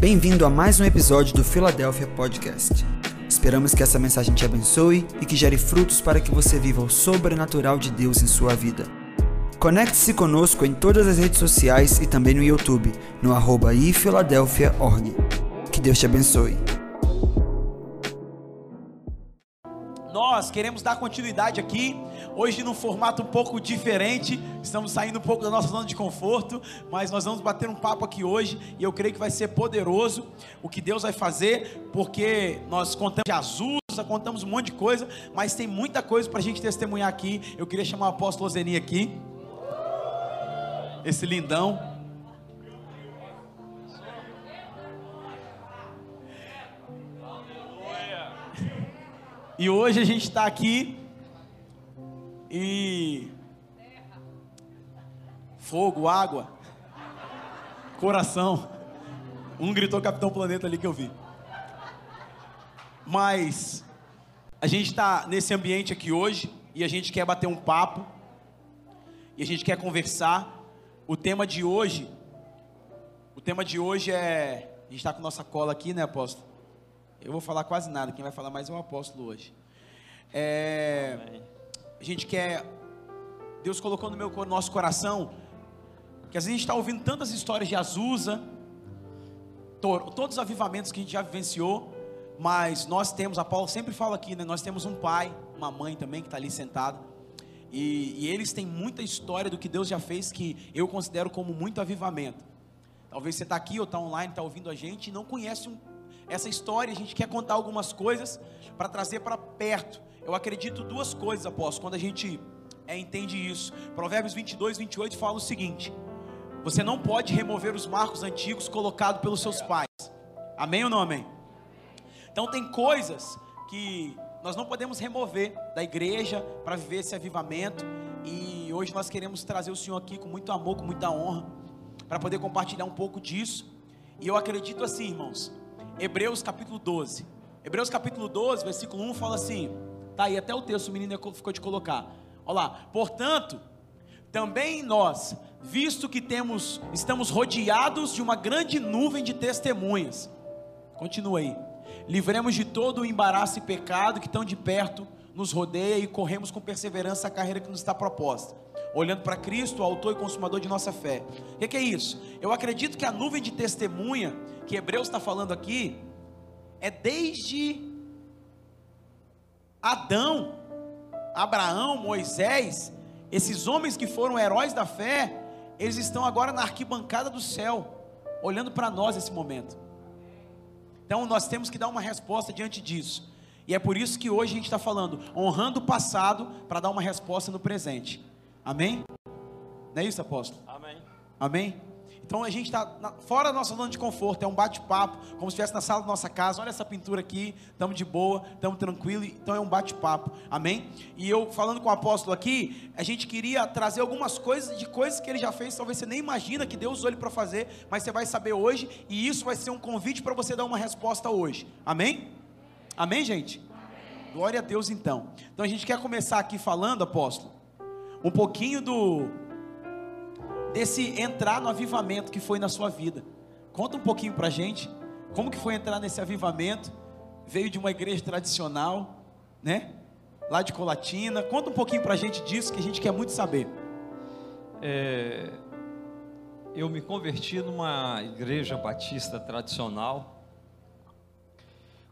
Bem-vindo a mais um episódio do Philadelphia Podcast. Esperamos que essa mensagem te abençoe e que gere frutos para que você viva o sobrenatural de Deus em sua vida. Conecte-se conosco em todas as redes sociais e também no YouTube, no arroba. Que Deus te abençoe. Nós queremos dar continuidade aqui, hoje num formato um pouco diferente. Estamos saindo um pouco da nossa zona de conforto, mas nós vamos bater um papo aqui hoje e eu creio que vai ser poderoso o que Deus vai fazer, porque nós contamos de contamos um monte de coisa, mas tem muita coisa para a gente testemunhar aqui. Eu queria chamar o apóstolo Zeni aqui, esse lindão. E hoje a gente está aqui e fogo, água, coração. Um gritou Capitão Planeta ali que eu vi. Mas a gente está nesse ambiente aqui hoje e a gente quer bater um papo e a gente quer conversar. O tema de hoje, o tema de hoje é, a gente está com nossa cola aqui, né, apóstolo? Eu vou falar quase nada, quem vai falar mais é o apóstolo hoje. É, a gente quer, Deus colocou no meu no nosso coração, que às vezes a gente está ouvindo tantas histórias de Azusa, to, todos os avivamentos que a gente já vivenciou, mas nós temos, a Paulo sempre fala aqui, né? Nós temos um pai, uma mãe também que está ali sentada. E, e, eles têm muita história do que Deus já fez que eu considero como muito avivamento. Talvez você está aqui ou está online, está ouvindo a gente e não conhece um essa história, a gente quer contar algumas coisas para trazer para perto. Eu acredito duas coisas, apóstolo, quando a gente é, entende isso. Provérbios 22, 28 fala o seguinte: Você não pode remover os marcos antigos colocados pelos seus pais. Amém ou não amém? Então tem coisas que nós não podemos remover da igreja para viver esse avivamento. E hoje nós queremos trazer o Senhor aqui com muito amor, com muita honra, para poder compartilhar um pouco disso. E eu acredito assim, irmãos, Hebreus capítulo 12. Hebreus capítulo 12, versículo 1 fala assim: tá aí até o texto, o menino ficou de colocar. Olha lá, portanto, também nós, visto que temos, estamos rodeados de uma grande nuvem de testemunhas. Continua aí. Livremos de todo o embaraço e pecado que tão de perto nos rodeia e corremos com perseverança a carreira que nos está proposta. Olhando para Cristo, autor e consumador de nossa fé. O que, que é isso? Eu acredito que a nuvem de testemunha que Hebreus está falando aqui é desde Adão, Abraão, Moisés, esses homens que foram heróis da fé, eles estão agora na arquibancada do céu, olhando para nós nesse momento. Então nós temos que dar uma resposta diante disso. E é por isso que hoje a gente está falando, honrando o passado para dar uma resposta no presente. Amém? Não é isso, apóstolo? Amém. Amém? Então a gente está fora da nossa zona de conforto, é um bate-papo, como se estivesse na sala da nossa casa. Olha essa pintura aqui, estamos de boa, estamos tranquilos, então é um bate-papo, amém? E eu falando com o apóstolo aqui, a gente queria trazer algumas coisas de coisas que ele já fez, talvez você nem imagina que Deus usou ele para fazer, mas você vai saber hoje, e isso vai ser um convite para você dar uma resposta hoje, amém? Amém, gente? Glória a Deus então. Então a gente quer começar aqui falando, apóstolo, um pouquinho do desse entrar no avivamento que foi na sua vida. Conta um pouquinho pra gente, como que foi entrar nesse avivamento? Veio de uma igreja tradicional, né? Lá de Colatina. Conta um pouquinho pra gente disso que a gente quer muito saber. É, eu me converti numa igreja batista tradicional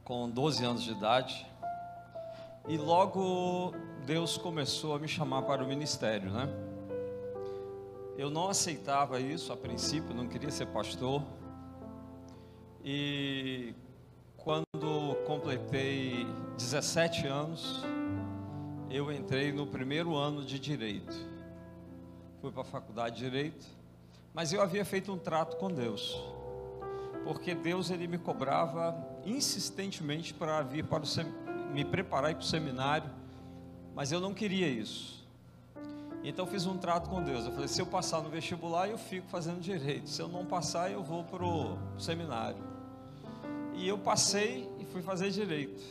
com 12 anos de idade. E logo Deus começou a me chamar para o ministério, né? Eu não aceitava isso a princípio, não queria ser pastor. E quando completei 17 anos, eu entrei no primeiro ano de direito. Fui para a faculdade de direito, mas eu havia feito um trato com Deus. Porque Deus ele me cobrava insistentemente para vir para o me preparar para o seminário, mas eu não queria isso. Então fiz um trato com Deus. Eu falei: se eu passar no vestibular, eu fico fazendo direito. Se eu não passar, eu vou para o seminário. E eu passei e fui fazer direito.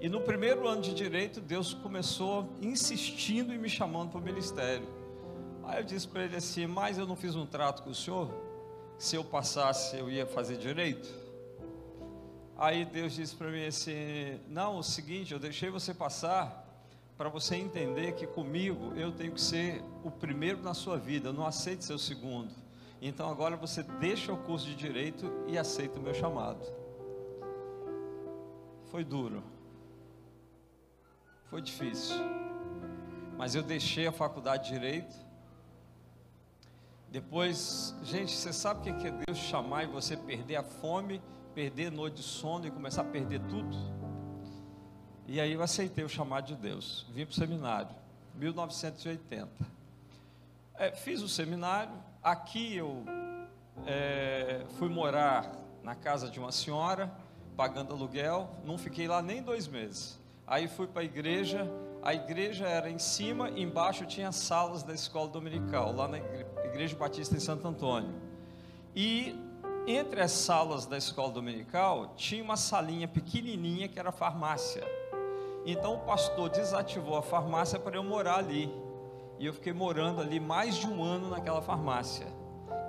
E no primeiro ano de direito, Deus começou insistindo e me chamando para o ministério. Aí eu disse para ele assim: Mas eu não fiz um trato com o senhor? se eu passasse eu ia fazer direito. Aí Deus disse para mim assim: Não, o seguinte, eu deixei você passar para você entender que comigo eu tenho que ser o primeiro na sua vida, eu não aceito ser o segundo. Então agora você deixa o curso de direito e aceita o meu chamado. Foi duro. Foi difícil. Mas eu deixei a faculdade de direito. Depois, gente, você sabe o que é Deus chamar e você perder a fome, perder noite de sono e começar a perder tudo? E aí eu aceitei o chamado de Deus. Vim para o seminário, 1980. É, fiz o seminário. Aqui eu é, fui morar na casa de uma senhora, pagando aluguel. Não fiquei lá nem dois meses. Aí fui para a igreja. A igreja era em cima, embaixo tinha salas da escola dominical, lá na Igreja Batista em Santo Antônio. E entre as salas da escola dominical tinha uma salinha pequenininha que era farmácia. Então o pastor desativou a farmácia para eu morar ali. E eu fiquei morando ali mais de um ano naquela farmácia,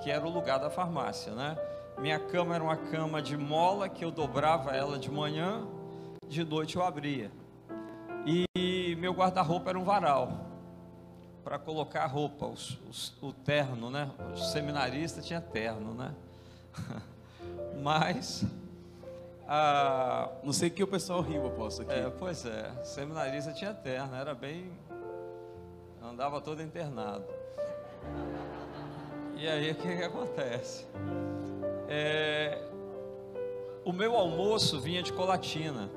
que era o lugar da farmácia, né? Minha cama era uma cama de mola que eu dobrava ela de manhã, de noite eu abria. E meu guarda-roupa era um varal para colocar a roupa, os, os, o terno, né? O seminarista tinha terno, né? Mas a... não sei que o pessoal riu, aposto aqui. É, pois é, seminarista tinha terno, era bem andava todo internado. E aí o que, que acontece? É, o meu almoço vinha de colatina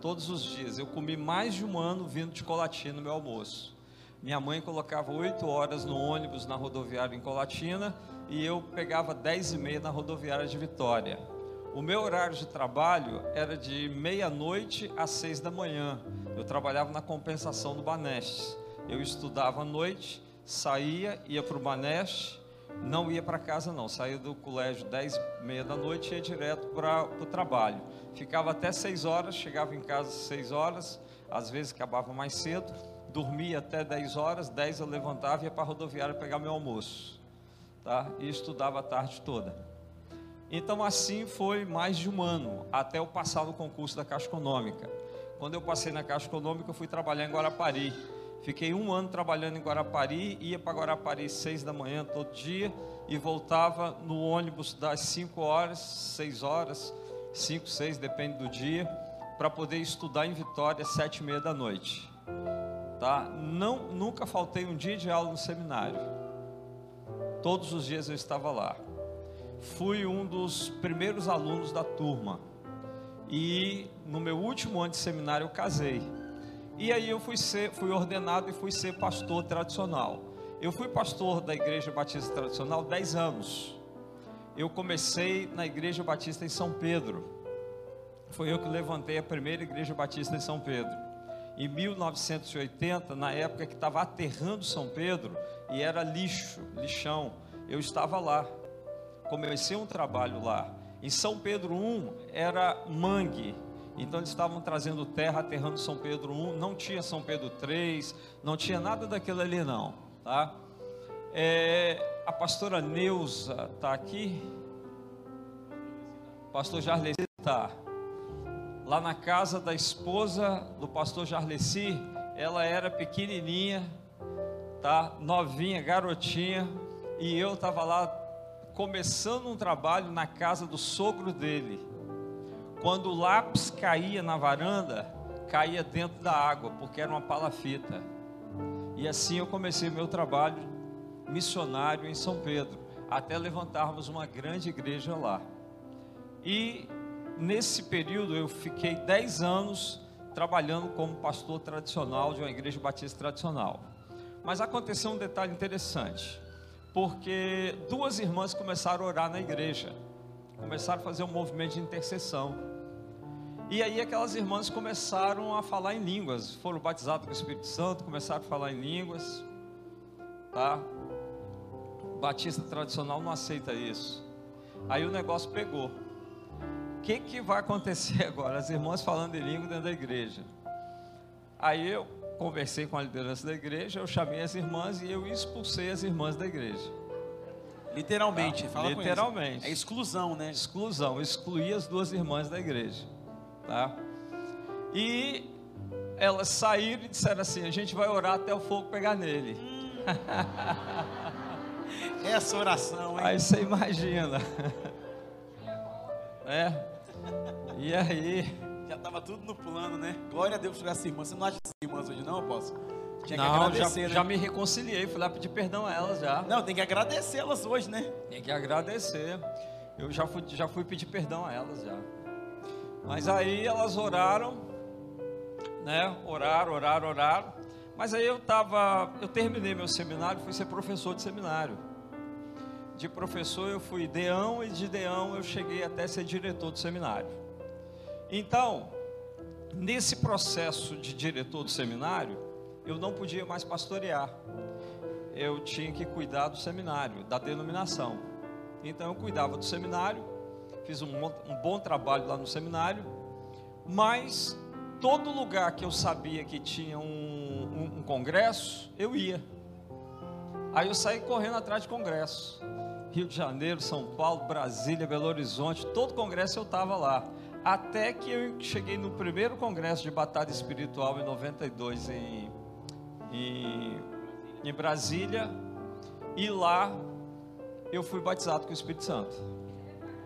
todos os dias. Eu comi mais de um ano vindo de Colatina no meu almoço. Minha mãe colocava oito horas no ônibus na rodoviária em Colatina e eu pegava dez e meia na rodoviária de Vitória. O meu horário de trabalho era de meia-noite às seis da manhã. Eu trabalhava na compensação do Baneste. Eu estudava à noite, saía, ia para o Baneste, não ia para casa não, saía do colégio dez e meia da noite e ia direto para o trabalho. Ficava até seis horas, chegava em casa seis horas, às vezes acabava mais cedo, dormia até dez horas, dez eu levantava e ia para a rodoviária pegar meu almoço, tá? E estudava a tarde toda. Então assim foi mais de um ano, até eu passar no concurso da Caixa Econômica. Quando eu passei na Caixa Econômica, eu fui trabalhar em Guarapari Fiquei um ano trabalhando em Guarapari, ia para Guarapari seis da manhã todo dia e voltava no ônibus das 5 horas, 6 horas, 5, 6, depende do dia, para poder estudar em Vitória sete e meia da noite. Tá? Não, nunca faltei um dia de aula no seminário. Todos os dias eu estava lá. Fui um dos primeiros alunos da turma. E no meu último ano de seminário eu casei. E aí eu fui, ser, fui ordenado e fui ser pastor tradicional. Eu fui pastor da Igreja Batista Tradicional 10 anos. Eu comecei na Igreja Batista em São Pedro. Foi eu que levantei a primeira Igreja Batista em São Pedro. Em 1980, na época que estava aterrando São Pedro e era lixo, lixão, eu estava lá. Comecei um trabalho lá. Em São Pedro I era mangue, então eles estavam trazendo terra, aterrando São Pedro I, não tinha São Pedro III, não tinha nada daquilo ali não, tá? É, a pastora Neuza está aqui, pastor Jarleci está, lá na casa da esposa do pastor Jarleci, ela era pequenininha, tá? Novinha, garotinha, e eu estava lá começando um trabalho na casa do sogro dele, quando o lápis caía na varanda, caía dentro da água, porque era uma palafita. E assim eu comecei meu trabalho missionário em São Pedro, até levantarmos uma grande igreja lá. E nesse período eu fiquei 10 anos trabalhando como pastor tradicional de uma igreja batista tradicional. Mas aconteceu um detalhe interessante, porque duas irmãs começaram a orar na igreja, começaram a fazer um movimento de intercessão. E aí aquelas irmãs começaram a falar em línguas, foram batizadas com o Espírito Santo, começaram a falar em línguas, tá? Batista tradicional não aceita isso. Aí o negócio pegou. O que, que vai acontecer agora? As irmãs falando em língua dentro da igreja. Aí eu conversei com a liderança da igreja, eu chamei as irmãs e eu expulsei as irmãs da igreja. Literalmente, Tá? fala. Literalmente. É exclusão, né? exclusão, excluí as duas irmãs da igreja, tá? E elas saíram e disseram assim: a gente vai orar até o fogo pegar nele. Essa oração, hein? Aí você imagina, é? E aí? Já tava tudo no plano, né? Glória a Deus por essa irmã. Você não acha essas irmãs hoje, não, apóstolo? Tinha que Não, já, agradecer, né? já me reconciliei, fui lá pedir perdão a elas já. Não, tem que agradecê-las hoje, né? Tem que agradecer. Eu já fui, já fui pedir perdão a elas já. Mas aí elas oraram, né? Oraram, oraram, oraram. Mas aí eu tava, eu terminei meu seminário, fui ser professor de seminário. De professor eu fui deão e de deão eu cheguei até ser diretor do seminário. Então, nesse processo de diretor do seminário, eu não podia mais pastorear. Eu tinha que cuidar do seminário, da denominação. Então eu cuidava do seminário, fiz um, um bom trabalho lá no seminário, mas todo lugar que eu sabia que tinha um, um- um congresso, eu ia. Aí eu saí correndo atrás de congresso. Rio de Janeiro, São Paulo, Brasília, Belo Horizonte, todo congresso eu estava lá. Até que eu cheguei no primeiro congresso de batalha espiritual em 92 em, em, em Brasília. E lá eu fui batizado com o Espírito Santo.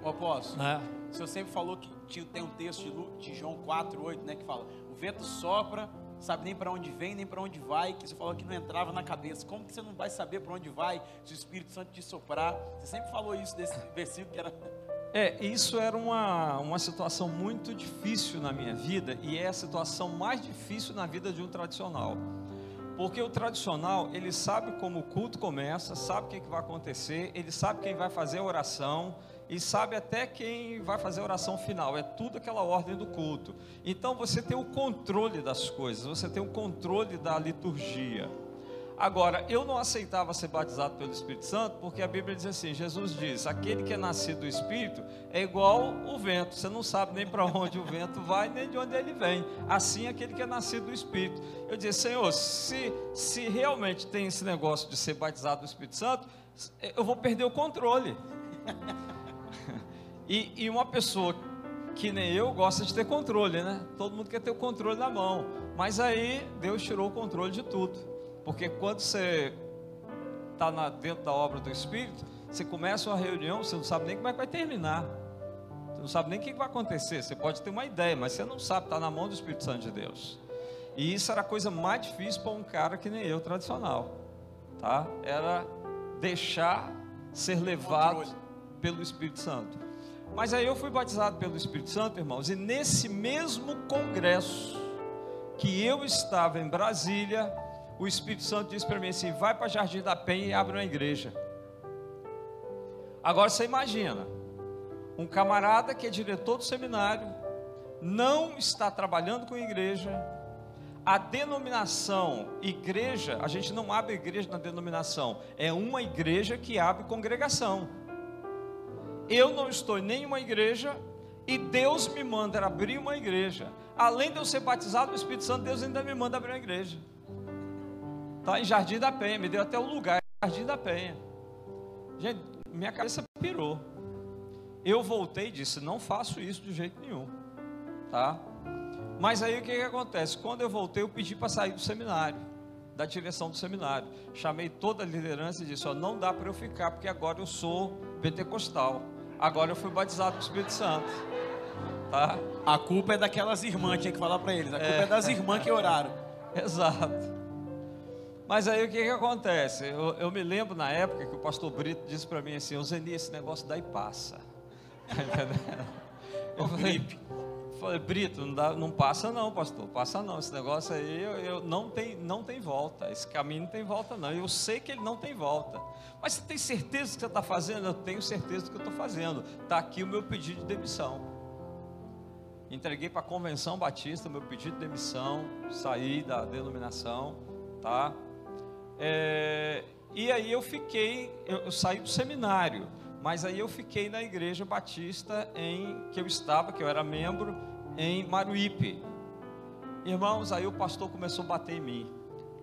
Ô, apóstolo, Né? o senhor sempre falou que tinha- tem um texto de, Lu- de João 4, 8, né? Que fala, o vento sopra, sabe nem para onde vem, nem para onde vai, que você falou que não entrava na cabeça. Como que você não vai saber para onde vai se o Espírito Santo te soprar? Você sempre falou isso desse versículo que era... É, isso era uma, uma situação muito difícil na minha vida e é a situação mais difícil na vida de um tradicional. Porque o tradicional, ele sabe como o culto começa, sabe o que, que vai acontecer, ele sabe quem vai fazer a oração e sabe até quem vai fazer a oração final. É tudo aquela ordem do culto. Então você tem o controle das coisas, você tem o controle da liturgia. Agora, eu não aceitava ser batizado pelo Espírito Santo, porque a Bíblia diz assim: Jesus diz, aquele que é nascido do Espírito é igual o vento, você não sabe nem para onde o vento vai, nem de onde ele vem. Assim, aquele que é nascido do Espírito. Eu disse, Senhor, se, se realmente tem esse negócio de ser batizado do Espírito Santo, eu vou perder o controle. E, e uma pessoa que nem eu gosta de ter controle, né? Todo mundo quer ter o controle na mão. Mas aí Deus tirou o controle de tudo. Porque quando você está dentro da obra do Espírito, você começa uma reunião, você não sabe nem como é que vai terminar. Você não sabe nem o que vai acontecer. Você pode ter uma ideia, mas você não sabe, está na mão do Espírito Santo de Deus. E isso era a coisa mais difícil para um cara que nem eu, tradicional. Tá? Era deixar ser levado Controle. pelo Espírito Santo. Mas aí eu fui batizado pelo Espírito Santo, irmãos, e nesse mesmo congresso que eu estava em Brasília, o Espírito Santo disse para mim assim: vai para Jardim da Penha e abre uma igreja. Agora você imagina, um camarada que é diretor do seminário, não está trabalhando com igreja, a denominação igreja, a gente não abre igreja na denominação, é uma igreja que abre congregação. Eu não estou em nenhuma igreja e Deus me manda abrir uma igreja. Além de eu ser batizado no Espírito Santo, Deus ainda me manda abrir uma igreja. Tá em Jardim da Penha, me deu até o lugar, Jardim da Penha. Gente, minha cabeça pirou. Eu voltei e disse: não faço isso de jeito nenhum, tá? Mas aí o que, que acontece? Quando eu voltei, eu pedi para sair do seminário, da direção do seminário. Chamei toda a liderança e disse: ó, não dá para eu ficar, porque agora eu sou pentecostal. Agora eu fui batizado com o Espírito Santo, tá? A culpa é daquelas irmãs, tinha que falar para eles. A culpa é, das irmãs que oraram. Exato. Mas aí o que, que acontece? Eu, eu me lembro na época que o pastor Brito disse para mim assim: Zeni, esse negócio daí passa. Tá? Eu falei, falei, Brito, não, dá, não passa não, pastor, passa não. Esse negócio aí eu, eu não, tem, não tem volta. Esse caminho não tem volta, não. Eu sei que ele não tem volta. Mas você tem certeza do que você está fazendo? Eu tenho certeza do que eu estou fazendo. Está aqui o meu pedido de demissão. Entreguei para a convenção batista meu pedido de demissão, saí da denominação, tá? É, e aí eu fiquei, eu, eu saí do seminário, mas aí eu fiquei na igreja batista em que eu estava, que eu era membro, em Maruípe. Irmãos, aí o pastor começou a bater em mim.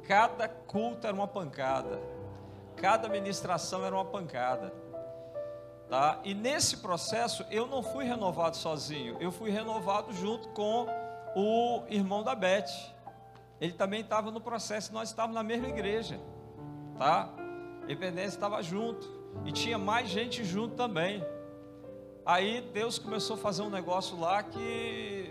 Cada culto era uma pancada, cada ministração era uma pancada. Tá? E nesse processo eu não fui renovado sozinho, eu fui renovado junto com o irmão da Beth. Ele também estava no processo, nós estávamos na mesma igreja, tá? Ebenezer estava junto e tinha mais gente junto também. Aí Deus começou a fazer um negócio lá que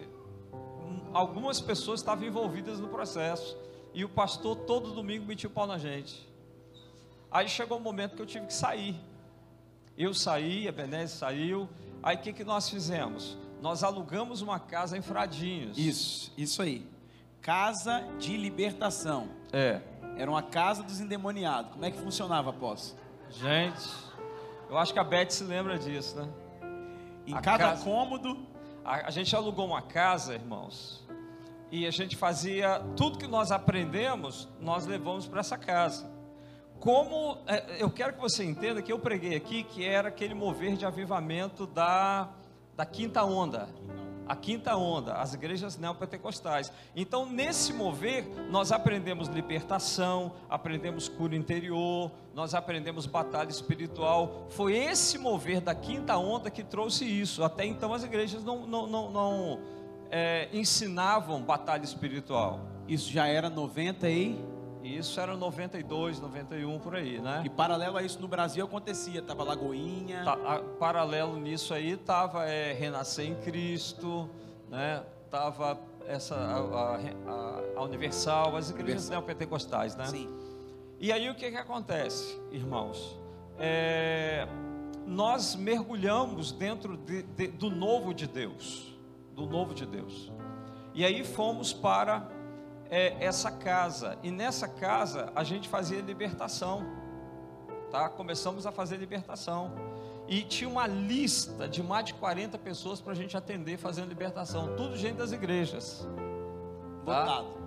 algumas pessoas estavam envolvidas no processo. E o pastor todo domingo metia o pau na gente. Aí chegou um momento que eu tive que sair. Eu saí, a Benese saiu. Aí o que, que nós fizemos? Nós alugamos uma casa em Fradinhos. Isso, isso aí. Casa de libertação. É. Era uma casa dos endemoniados. Como é que funcionava, apóstolo? Gente, eu acho que a Beth se lembra disso, né? Em A cada casa- cômodo, A, a gente alugou uma casa, irmãos, e a gente fazia tudo que nós aprendemos, nós levamos para essa casa. Como é, eu quero que você entenda que eu preguei aqui que era aquele mover de avivamento da, da quinta onda. A quinta onda, as igrejas neopentecostais. Então, nesse mover, nós aprendemos libertação, aprendemos cura interior, nós aprendemos batalha espiritual. Foi esse mover da quinta onda que trouxe isso. Até então, as igrejas não, não, não, não, é, ensinavam batalha espiritual. isso já era 90 e... E isso era 92, 91 por aí, né? E paralelo a isso no Brasil acontecia. Tava Lagoinha. Tá, a- paralelo nisso aí estava é, Renascer em Cristo, né? Tava essa a, a- a- a Universal, as igrejas Universal. neopentecostais, né? Sim. E aí o que que acontece, irmãos? É, nós mergulhamos dentro de- de- do novo de Deus, do novo de Deus. E aí fomos para é, essa casa. E nessa casa a gente fazia libertação, tá? Começamos a fazer libertação. E tinha uma lista de mais de 40 pessoas para a gente atender fazendo libertação, tudo gente das igrejas Tá. Votado.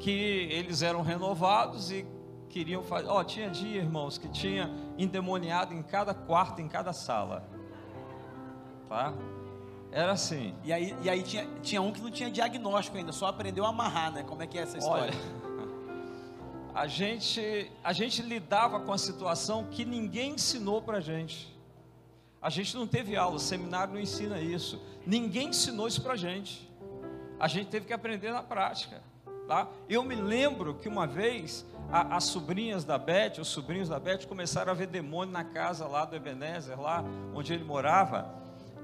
que eles eram renovados e queriam fazer. Ó, tinha dia, irmãos, que tinha endemoniado em cada quarto, em cada sala. Tá? Era assim. E aí, e aí tinha, tinha um que não tinha diagnóstico ainda, só aprendeu a amarrar, né? Como é que é essa história? Olha, a gente, a gente lidava com a situação que ninguém ensinou para gente. A gente não teve aula, o seminário não ensina isso. Ninguém ensinou isso para gente. A gente teve que aprender na prática. Tá? Eu me lembro que uma vez a- as sobrinhas da Beth, os sobrinhos da Beth começaram a ver demônio na casa lá do Ebenezer, lá onde ele morava.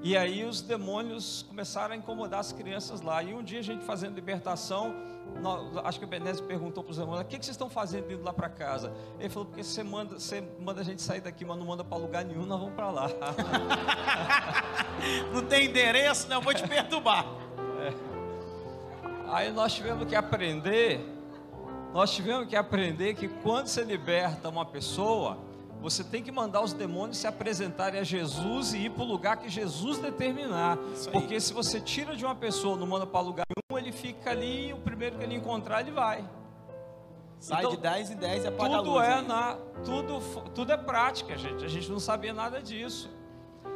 E aí os demônios começaram a incomodar as crianças lá. E um dia a gente fazendo libertação, nó- acho que o Ebenezer perguntou para os demônios: o que, que vocês estão fazendo indo lá para casa? Ele falou: porque você manda, você manda a gente sair daqui, mas não manda para lugar nenhum, nós vamos para lá. Não tem endereço, não, eu vou te perturbar. Aí nós tivemos que aprender, nós tivemos que aprender que quando você liberta uma pessoa, você tem que mandar os demônios se apresentarem a Jesus e ir para o lugar que Jesus determinar. Porque se você tira de uma pessoa, não manda para lugar nenhum, ele fica ali e o primeiro que ele encontrar, ele vai. Sai Então, de 10 em 10 e apaga a Tudo luz. é aí. na, tudo, tudo é prática, gente. A gente não sabia nada disso.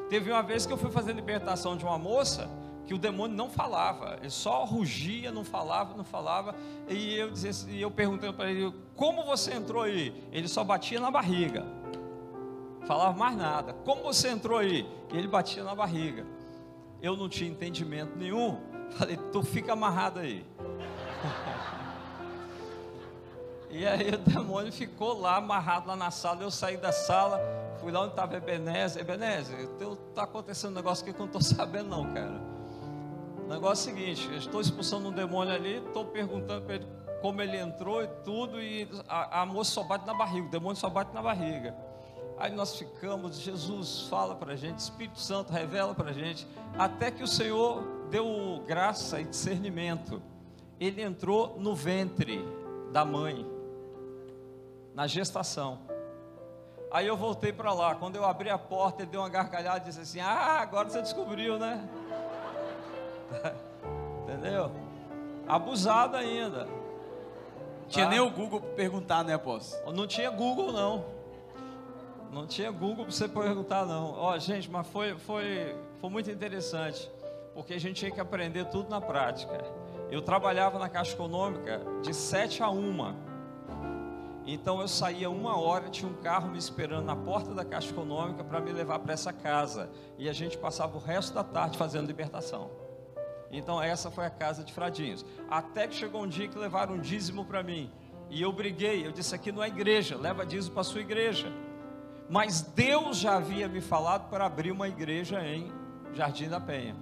Teve uma vez que eu fui fazer libertação de uma moça que o demônio não falava, ele só rugia, não falava, não falava. E eu dizia, assim- e eu perguntei para ele: "Como você entrou aí?" Ele só batia na barriga. Falava mais nada. "Como você entrou aí?" E ele batia na barriga. Eu não tinha entendimento nenhum. Falei: "Tu fica amarrado aí." E aí o demônio ficou lá amarrado lá na sala. Eu saí da sala, fui lá onde estava Ebenezer. Ebenezer, está acontecendo um negócio que eu não estou sabendo não, cara. O negócio é o seguinte, eu estou expulsando um demônio ali, estou perguntando para ele como ele entrou e tudo, e a, a moça só bate na barriga, o demônio só bate na barriga. Aí nós ficamos, Jesus fala para a gente, Espírito Santo revela para a gente, até que o Senhor deu graça e discernimento. Ele entrou no ventre da mãe, na gestação. Aí eu voltei para lá. Quando eu abri a porta, ele deu uma gargalhada e disse assim: Ah, agora você descobriu, né? Entendeu? Abusado ainda. Tinha Tá? nem o Google pra perguntar, né, apóstolo? Não tinha Google, não. Não tinha Google para você perguntar, não. Ó, gente, mas foi, foi, foi muito interessante. Porque a gente tinha que aprender tudo na prática. Eu trabalhava na Caixa Econômica de 7 a 1. Então eu saía uma hora, tinha um carro me esperando na porta da Caixa Econômica para me levar para essa casa. E a gente passava o resto da tarde fazendo libertação. Então essa foi a casa de Fradinhos. Até que chegou um dia que levaram um dízimo para mim. E eu briguei, eu disse aqui não é igreja, leva dízimo para sua igreja. Mas Deus já havia me falado para abrir uma igreja em Jardim da Penha.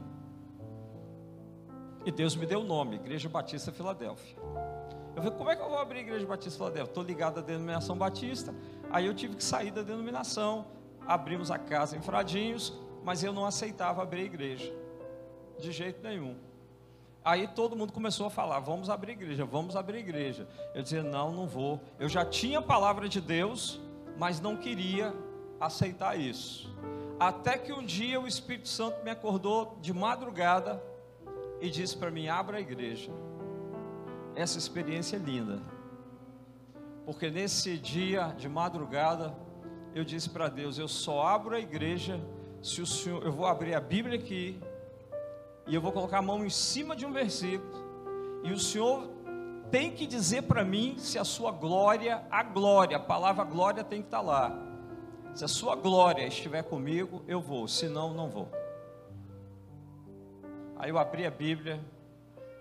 E Deus me deu o nome, Igreja Batista Filadélfia. Eu falei, como é que eu vou abrir a Igreja Batista Filadélfia? Estou ligado à denominação batista. Aí eu tive que sair da denominação. Abrimos a casa em Fradinhos, mas eu não aceitava abrir a igreja. De jeito nenhum. Aí todo mundo começou a falar: vamos abrir igreja, vamos abrir igreja. Eu dizia: não, não vou. Eu já tinha a palavra de Deus, mas não queria aceitar isso. Até que um dia o Espírito Santo me acordou de madrugada e disse para mim: abra a igreja. Essa experiência é linda, porque nesse dia de madrugada eu disse para Deus: eu só abro a igreja se o Senhor, eu vou abrir a Bíblia aqui e eu vou colocar a mão em cima de um versículo e o Senhor tem que dizer para mim se a sua glória, a glória, a palavra glória tem que estar tá lá. Se a sua glória estiver comigo, eu vou, senão não vou. Aí eu abri a Bíblia,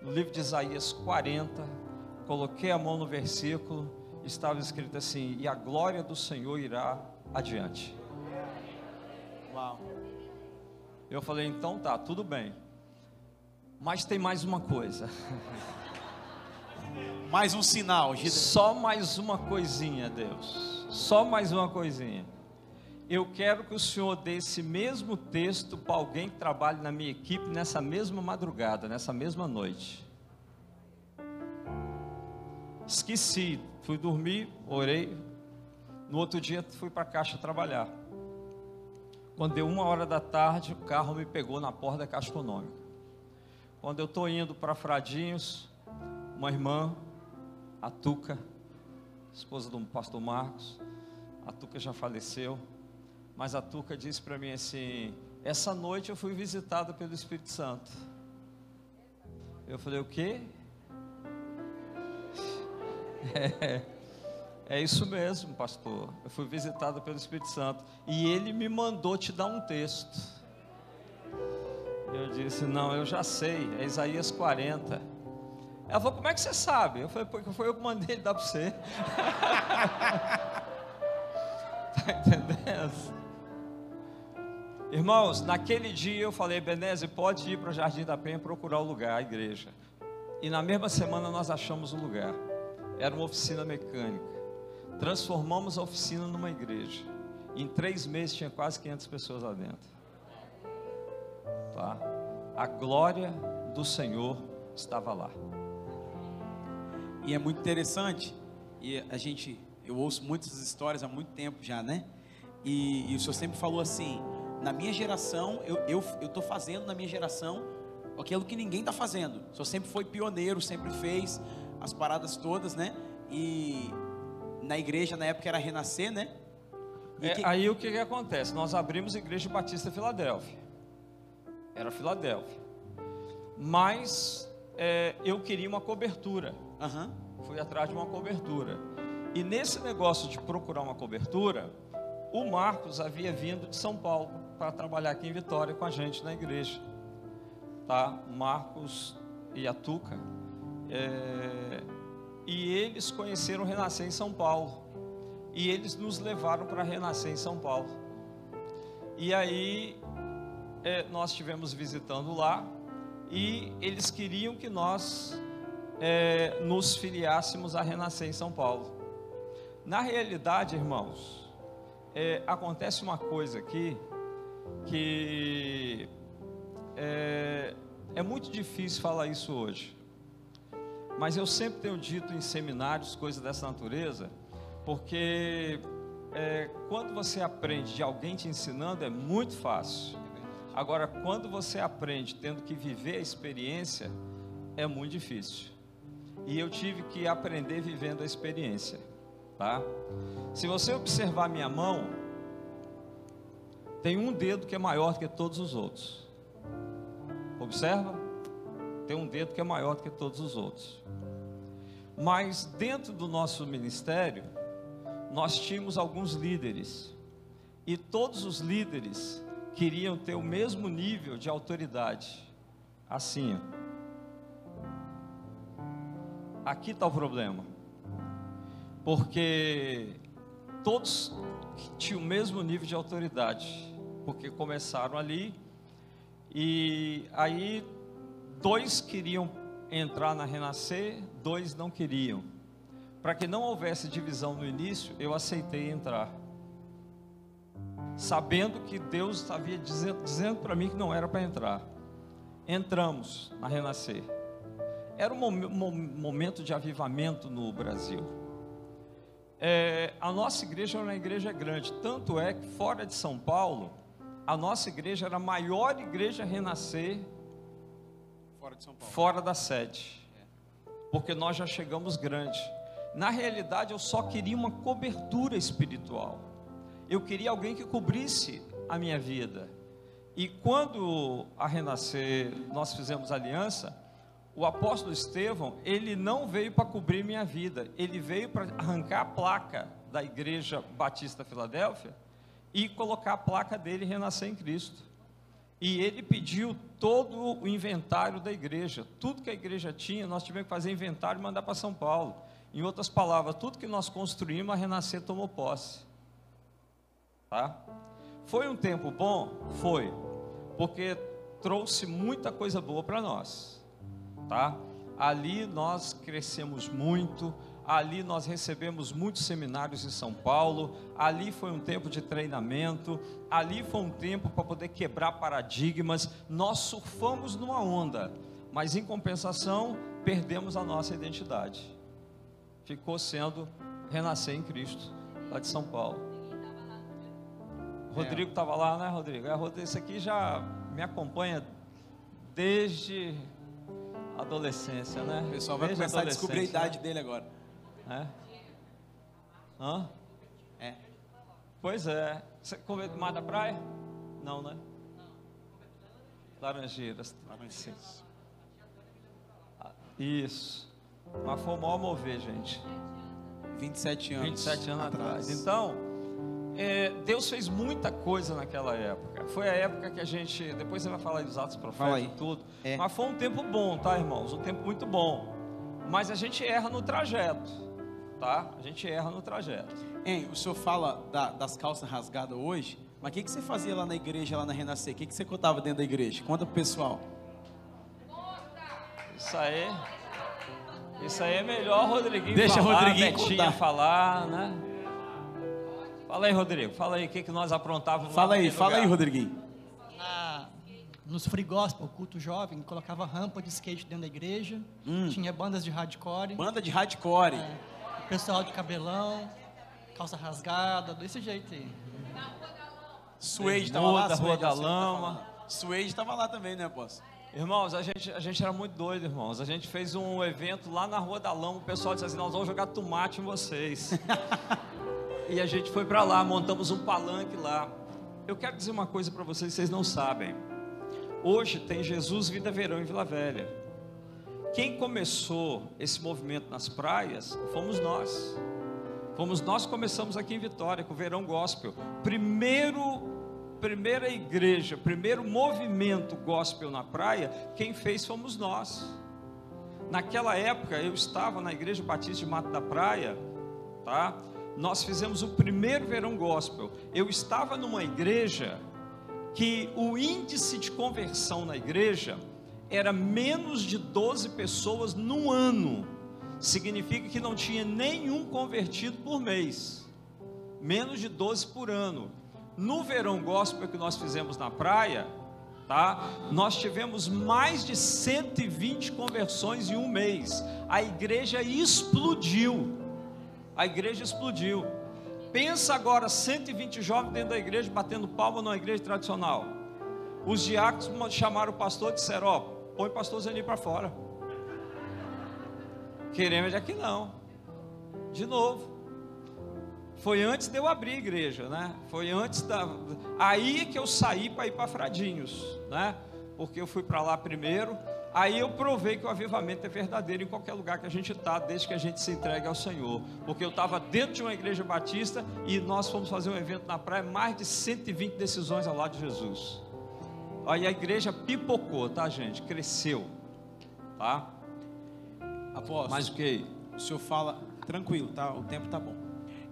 no livro de Isaías 40, coloquei a mão no versículo, estava escrito assim: E a glória do Senhor irá adiante. Uau. Eu falei: Então tá, tudo bem. Mas tem mais uma coisa. Mais um sinal. Só mais uma coisinha, Deus. Só mais uma coisinha. Eu quero que o Senhor dê esse mesmo texto para alguém que trabalhe na minha equipe nessa mesma madrugada, nessa mesma noite. Esqueci, fui dormir, orei. No outro dia fui para a caixa trabalhar. Quando deu uma hora da tarde, o carro me pegou na porta da Caixa Econômica. Quando eu estou indo para Fradinhos, uma irmã, a Tuca, esposa do pastor Marcos, a Tuca já faleceu, mas a Tuca disse para mim assim: essa noite eu fui visitado pelo Espírito Santo. Eu falei: o quê? É, é isso mesmo, pastor. Eu fui visitado pelo Espírito Santo e ele me mandou te dar um texto. Eu disse: Não, eu já sei, é Isaías 40. Ela falou: Como é que você sabe? Eu falei: Porque foi eu que mandei ele dar para você. Está entendendo? Irmãos, naquele dia eu falei: Beneze, pode ir para o Jardim da Penha procurar o lugar, a igreja. E na mesma semana nós achamos o lugar. Era uma oficina mecânica. Transformamos a oficina numa igreja. Em três meses tinha quase 500 pessoas lá dentro. Tá? A glória do Senhor estava lá. E é muito interessante. E a gente, eu ouço muitas histórias há muito tempo já, né? E, e o Senhor sempre falou assim: na minha geração, eu estou fazendo na minha geração aquilo que ninguém está fazendo. O Senhor sempre foi pioneiro, sempre fez as paradas todas, né? E na igreja na época era Renascer, né? É, que... Aí o que, que acontece? Nós abrimos a Igreja Batista Filadélfia. Era Filadélfia. Mas é, eu queria uma cobertura. Uhum. Fui atrás de uma cobertura. E nesse negócio de procurar uma cobertura, o Marcos havia vindo de São Paulo para trabalhar aqui em Vitória com a gente na igreja. Tá? Marcos e a Tuca. É, e eles conheceram Renascer em São Paulo. E eles nos levaram para Renascer em São Paulo. E aí é, nós estivemos visitando lá e eles queriam que nós é, nos filiássemos a Renascer em São Paulo. Na realidade, irmãos, é, acontece uma coisa aqui que é, é muito difícil falar isso hoje. Mas eu sempre tenho dito em seminários coisas dessa natureza, porque é, quando você aprende de alguém te ensinando é muito fácil. Agora, quando você aprende tendo que viver a experiência, é muito difícil. E eu tive que aprender vivendo a experiência, tá? Se você observar minha mão, tem um dedo que é maior do que todos os outros. Observa? tem um dedo que é maior do que todos os outros. Mas dentro do nosso ministério, nós tínhamos alguns líderes. E todos os líderes queriam ter o mesmo nível de autoridade. Assim. Aqui está o problema. Porque todos tinham o mesmo nível de autoridade. Porque começaram ali. E aí, dois queriam entrar na Renascer, dois não queriam. Para que não houvesse divisão no início, eu aceitei entrar. Sabendo que Deus havia dizendo, dizendo para mim que não era para entrar. Entramos na Renascer. Era um momento de avivamento no Brasil. É, a nossa igreja era uma igreja grande, tanto é que fora de São Paulo, a nossa igreja era a maior igreja renascer fora, de São Paulo. fora da sede, porque nós já chegamos grande. Na realidade, eu só queria uma cobertura espiritual. Eu queria alguém que cobrisse a minha vida. E quando a Renascer nós fizemos aliança, o apóstolo Estevão, ele não veio para cobrir minha vida, ele veio para arrancar a placa da igreja Batista Filadélfia e colocar a placa dele Renascer em Cristo. E ele pediu todo o inventário da igreja, tudo que a igreja tinha, nós tivemos que fazer inventário e mandar para São Paulo. Em outras palavras, tudo que nós construímos, a Renascer tomou posse. Tá? Foi um tempo bom? Foi, porque trouxe muita coisa boa para nós. Tá? Ali nós crescemos muito, ali nós recebemos muitos seminários em São Paulo, ali foi um tempo de treinamento, ali foi um tempo para poder quebrar paradigmas. Nós surfamos numa onda, mas em compensação, perdemos a nossa identidade ficou sendo renascer em Cristo, lá de São Paulo. Rodrigo estava lá, né, Rodrigo? É, Rodrigo, esse aqui já me acompanha desde a adolescência, né? O pessoal vai desde começar a, a descobrir a idade né? dele agora. É? Hã? É. Pois é. Você comeu Mar da Praia? Não, né? Laranjeiras. Laranjeiras. Isso. Mas foi o maior mover, gente. 27 anos. 27 anos atrás. atrás. Então, é, Deus fez muita coisa naquela época. Foi a época que a gente. Depois você vai falar dos atos proféticos e tudo. É. Mas foi um tempo bom, tá, irmãos? Um tempo muito bom. Mas a gente erra no trajeto. Tá? A gente erra no trajeto. Hein, o senhor fala da, das calças rasgadas hoje, mas o que, que você fazia lá na igreja, lá na Renascer? O que, que você contava dentro da igreja? Conta pro pessoal. Isso aí. Isso aí é melhor Rodriguinho Deixa falar, Rodriguinho Betinha contar. falar, né? Fala aí, Rodrigo. Fala aí o que, que nós aprontávamos. Fala aí, fala lugar. aí, Rodriguinho. Na, nos free gospel, culto jovem, colocava rampa de skate dentro da igreja. Hum. Tinha bandas de hardcore. Banda de hardcore. É, pessoal de cabelão, calça rasgada, desse jeito aí. Suede estava lá, da Rua da Lama. Suede estava lá também, né, posso? Irmãos, a gente, a gente era muito doido, irmãos. A gente fez um evento lá na Rua da Lama. O pessoal disse assim: Nós vamos jogar tomate em vocês. e a gente foi para lá, montamos um palanque lá. Eu quero dizer uma coisa para vocês, vocês não sabem. Hoje tem Jesus Vida Verão em Vila Velha. Quem começou esse movimento nas praias fomos nós. Fomos nós começamos aqui em Vitória com o Verão Gospel. Primeiro primeira igreja, primeiro movimento gospel na praia, quem fez fomos nós. Naquela época eu estava na igreja Batista de Mato da Praia, tá? Nós fizemos o primeiro verão gospel. Eu estava numa igreja que o índice de conversão na igreja era menos de 12 pessoas no ano. Significa que não tinha nenhum convertido por mês. Menos de 12 por ano. No verão gospel que nós fizemos na praia, tá? Nós tivemos mais de 120 conversões em um mês. A igreja explodiu. A igreja explodiu. Pensa agora 120 jovens dentro da igreja batendo palma numa igreja tradicional. Os diáconos chamaram o pastor e disseram: Ó, põe o pastor Zeni para fora. Queremos aqui não. De novo. Foi antes de eu abrir a igreja, né? Foi antes da. Aí que eu saí para ir para Fradinhos, né? Porque eu fui para lá primeiro. Aí eu provei que o avivamento é verdadeiro em qualquer lugar que a gente está, desde que a gente se entregue ao Senhor. Porque eu estava dentro de uma igreja batista e nós fomos fazer um evento na praia, mais de 120 decisões ao lado de Jesus. Aí a igreja pipocou, tá, gente? Cresceu, tá? Apóstolo, Mas o que? o senhor fala, tranquilo, tá? O tempo tá bom.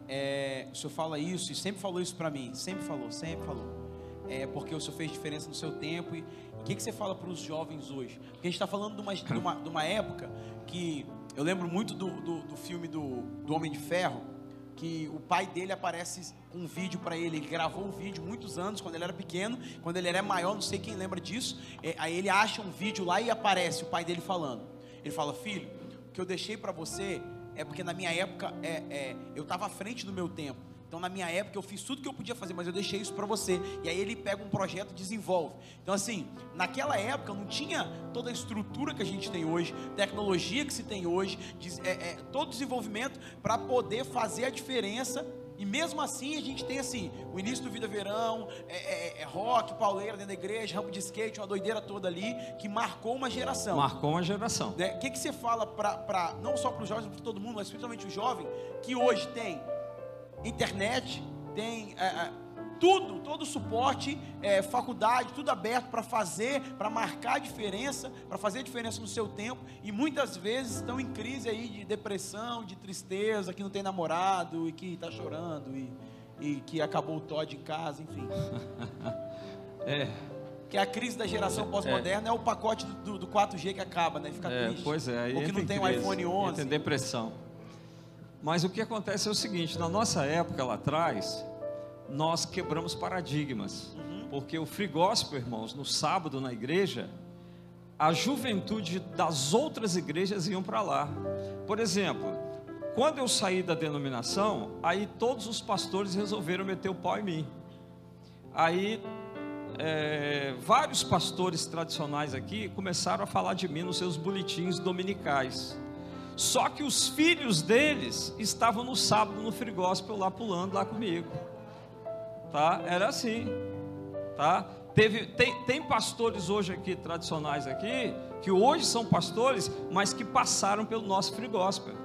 É, o senhor fala isso e sempre falou isso para mim, sempre falou, sempre falou. É porque o senhor fez diferença no seu tempo. E que, que você fala para os jovens hoje? Porque a gente está falando de uma, de, uma, de uma época que eu lembro muito do, do, do filme do, do Homem de Ferro, que o pai dele aparece com um vídeo para ele. Ele gravou um vídeo muitos anos, quando ele era pequeno, quando ele era maior, não sei quem lembra disso. É, aí ele acha um vídeo lá e aparece o pai dele falando. Ele fala: Filho, o que eu deixei para você é porque na minha época é, é, eu estava à frente do meu tempo. Então, na minha época, eu fiz tudo que eu podia fazer, mas eu deixei isso para você. E aí ele pega um projeto e desenvolve. Então, assim, naquela época não tinha toda a estrutura que a gente tem hoje, tecnologia que se tem hoje, é, é, todo desenvolvimento para poder fazer a diferença. E mesmo assim, a gente tem assim, o início do Vida Verão, é, é, é rock, pauleira dentro da igreja, rampo de skate, uma doideira toda ali, que marcou uma geração. Marcou uma geração. Né? O que, que você fala para, não só para os jovens, para todo mundo, mas principalmente o jovem, que hoje tem internet, tem é, é, tudo, todo o suporte, é, faculdade, tudo aberto para fazer, para marcar a diferença, para fazer a diferença no seu tempo, e muitas vezes estão em crise aí de depressão, de tristeza, que não tem namorado e que está chorando e, e que acabou o Todd em casa, enfim. É, Que a crise da geração pós-moderna é. o pacote do, do 4G que acaba, né? Fica é, triste. pois é. Ou que não tem em um iPhone 11. Entra em depressão. Mas o que acontece é o seguinte: na nossa época lá atrás, nós quebramos paradigmas. Uhum. Porque o free gospel, irmãos, no sábado na igreja, a juventude das outras igrejas iam para lá. Por exemplo, quando eu saí da denominação, aí todos os pastores resolveram meter o pau em mim. Aí é, vários pastores tradicionais aqui começaram a falar de mim nos seus boletins dominicais. Só que os filhos deles estavam no sábado no free gospel lá pulando lá comigo. Tá? Era assim. Tá? Teve, tem, tem pastores hoje aqui, tradicionais aqui, que hoje são pastores, mas que passaram pelo nosso free gospel.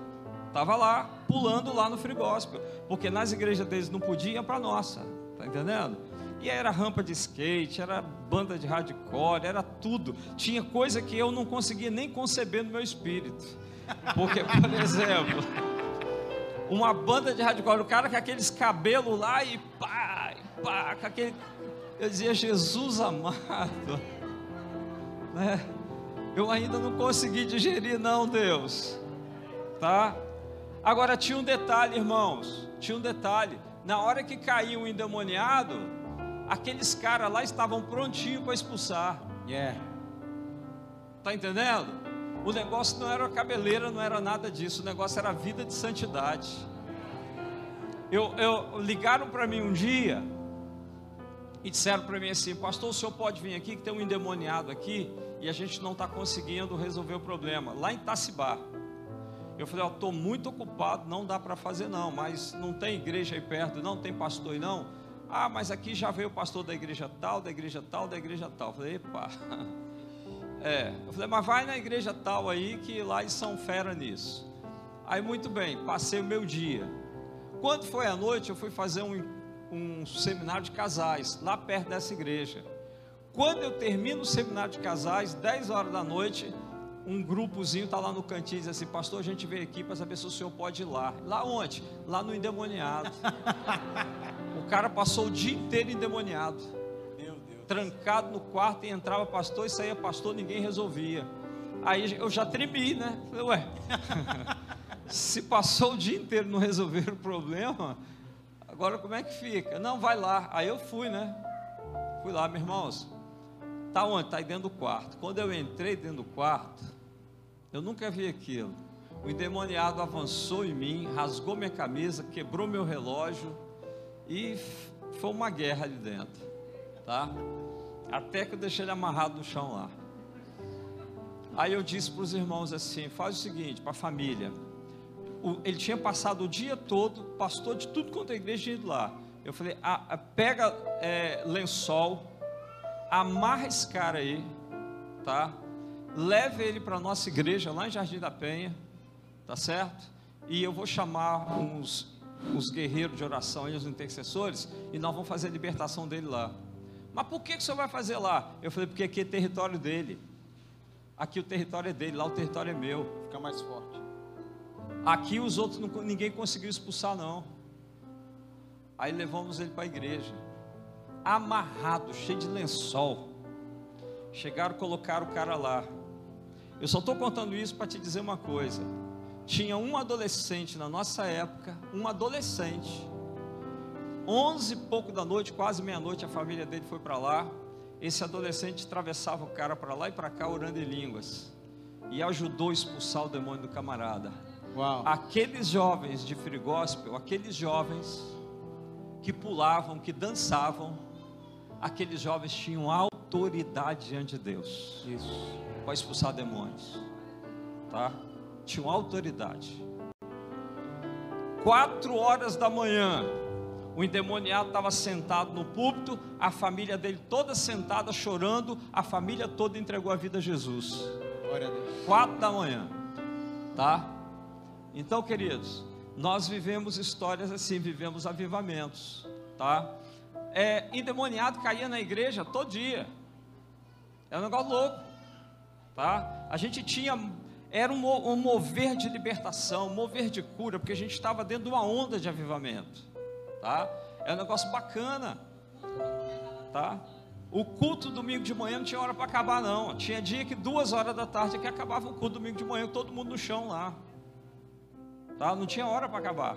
Estava lá, pulando lá no free gospel. Porque nas igrejas deles não podia para nossa. Tá entendendo? E era rampa de skate, era banda de hardcore, era tudo. Tinha coisa que eu não conseguia nem conceber no meu espírito. Porque, por exemplo, uma banda de hardcore, o cara com aqueles cabelos lá e pá, e pá, com aquele. Eu dizia, Jesus amado, né? Eu ainda não consegui digerir, não, Deus, tá? Agora tinha um detalhe, irmãos, tinha um detalhe. Na hora que caiu o endemoniado, aqueles caras lá estavam prontinhos para expulsar. Yeah. Tá entendendo? O negócio não era cabeleira, não era nada disso. O negócio era vida de santidade. Eu, eu ligaram para mim um dia e disseram para mim assim: Pastor, o senhor pode vir aqui que tem um endemoniado aqui e a gente não está conseguindo resolver o problema lá em Tacibá. Eu falei: estou muito ocupado, não dá para fazer não, mas não tem igreja aí perto, não tem pastor aí não. Ah, mas aqui já veio o pastor da igreja tal, da igreja tal, da igreja tal. Eu falei: Epa. É, eu falei, mas vai na igreja tal aí que lá eles são fera nisso. Aí muito bem, passei o meu dia. Quando foi à noite, eu fui fazer um, um seminário de casais, lá perto dessa igreja. Quando eu termino o seminário de casais, 10 horas da noite, um grupozinho está lá no cantinho e diz assim, pastor, a gente veio aqui para saber se o senhor pode ir lá. Lá onde? Lá no endemoniado. o cara passou o dia inteiro endemoniado. Trancado no quarto e entrava pastor e saía pastor, ninguém resolvia. Aí eu já tremi, né? Falei, ué, se passou o dia inteiro não resolver o problema, agora como é que fica? Não, vai lá. Aí eu fui, né? Fui lá, meus irmãos. Tá onde? Tá aí dentro do quarto. Quando eu entrei dentro do quarto, eu nunca vi aquilo. O endemoniado avançou em mim, rasgou minha camisa, quebrou meu relógio e foi uma guerra ali dentro, tá? Até que eu deixei ele amarrado no chão lá. Aí eu disse para os irmãos assim: faz o seguinte, para a família. O- ele tinha passado o dia todo, pastor de tudo quanto é igreja tinha ido lá. Eu falei: "Ah, ah, pega é, lençol, amarra esse cara aí, tá? leve ele para a nossa igreja lá em Jardim da Penha, tá certo? E eu vou chamar uns, uns guerreiros de oração e os intercessores, e nós vamos fazer a libertação dele lá. Mas por que, que o senhor vai fazer lá? Eu falei, porque aqui é território dele. Aqui o território é dele, lá o território é meu. Fica mais forte. Aqui os outros não, ninguém conseguiu expulsar não. Aí levamos ele para a igreja, amarrado, cheio de lençol. Chegaram, colocaram o cara lá. Eu só estou contando isso para te dizer uma coisa. Tinha um adolescente na nossa época, um adolescente. Onze e pouco da noite, quase meia-noite, a família dele foi para lá. Esse adolescente atravessava o cara para lá e para cá orando em línguas. E ajudou a expulsar o demônio do camarada. Uau. Aqueles jovens de Free Gospel, aqueles jovens que pulavam, que dançavam, aqueles jovens tinham autoridade diante de Deus. Isso. Para expulsar demônios. Tá? Tinham autoridade. Quatro horas da manhã, o endemoniado estava sentado no púlpito, a família dele toda sentada chorando, a família toda entregou a vida a Jesus. Glória a Deus. Quatro da manhã, tá? Então, queridos, nós vivemos histórias assim, vivemos avivamentos, tá? É, endemoniado caía na igreja todo dia, é um negócio louco, tá? A gente tinha, era um, um mover de libertação, um mover de cura, porque a gente estava dentro de uma onda de avivamento, tá? É um negócio bacana, tá? O culto domingo de manhã não tinha hora para acabar, não. Tinha dia que duas horas da tarde que acabava o culto domingo de manhã, todo mundo no chão lá. Tá? Não tinha hora para acabar.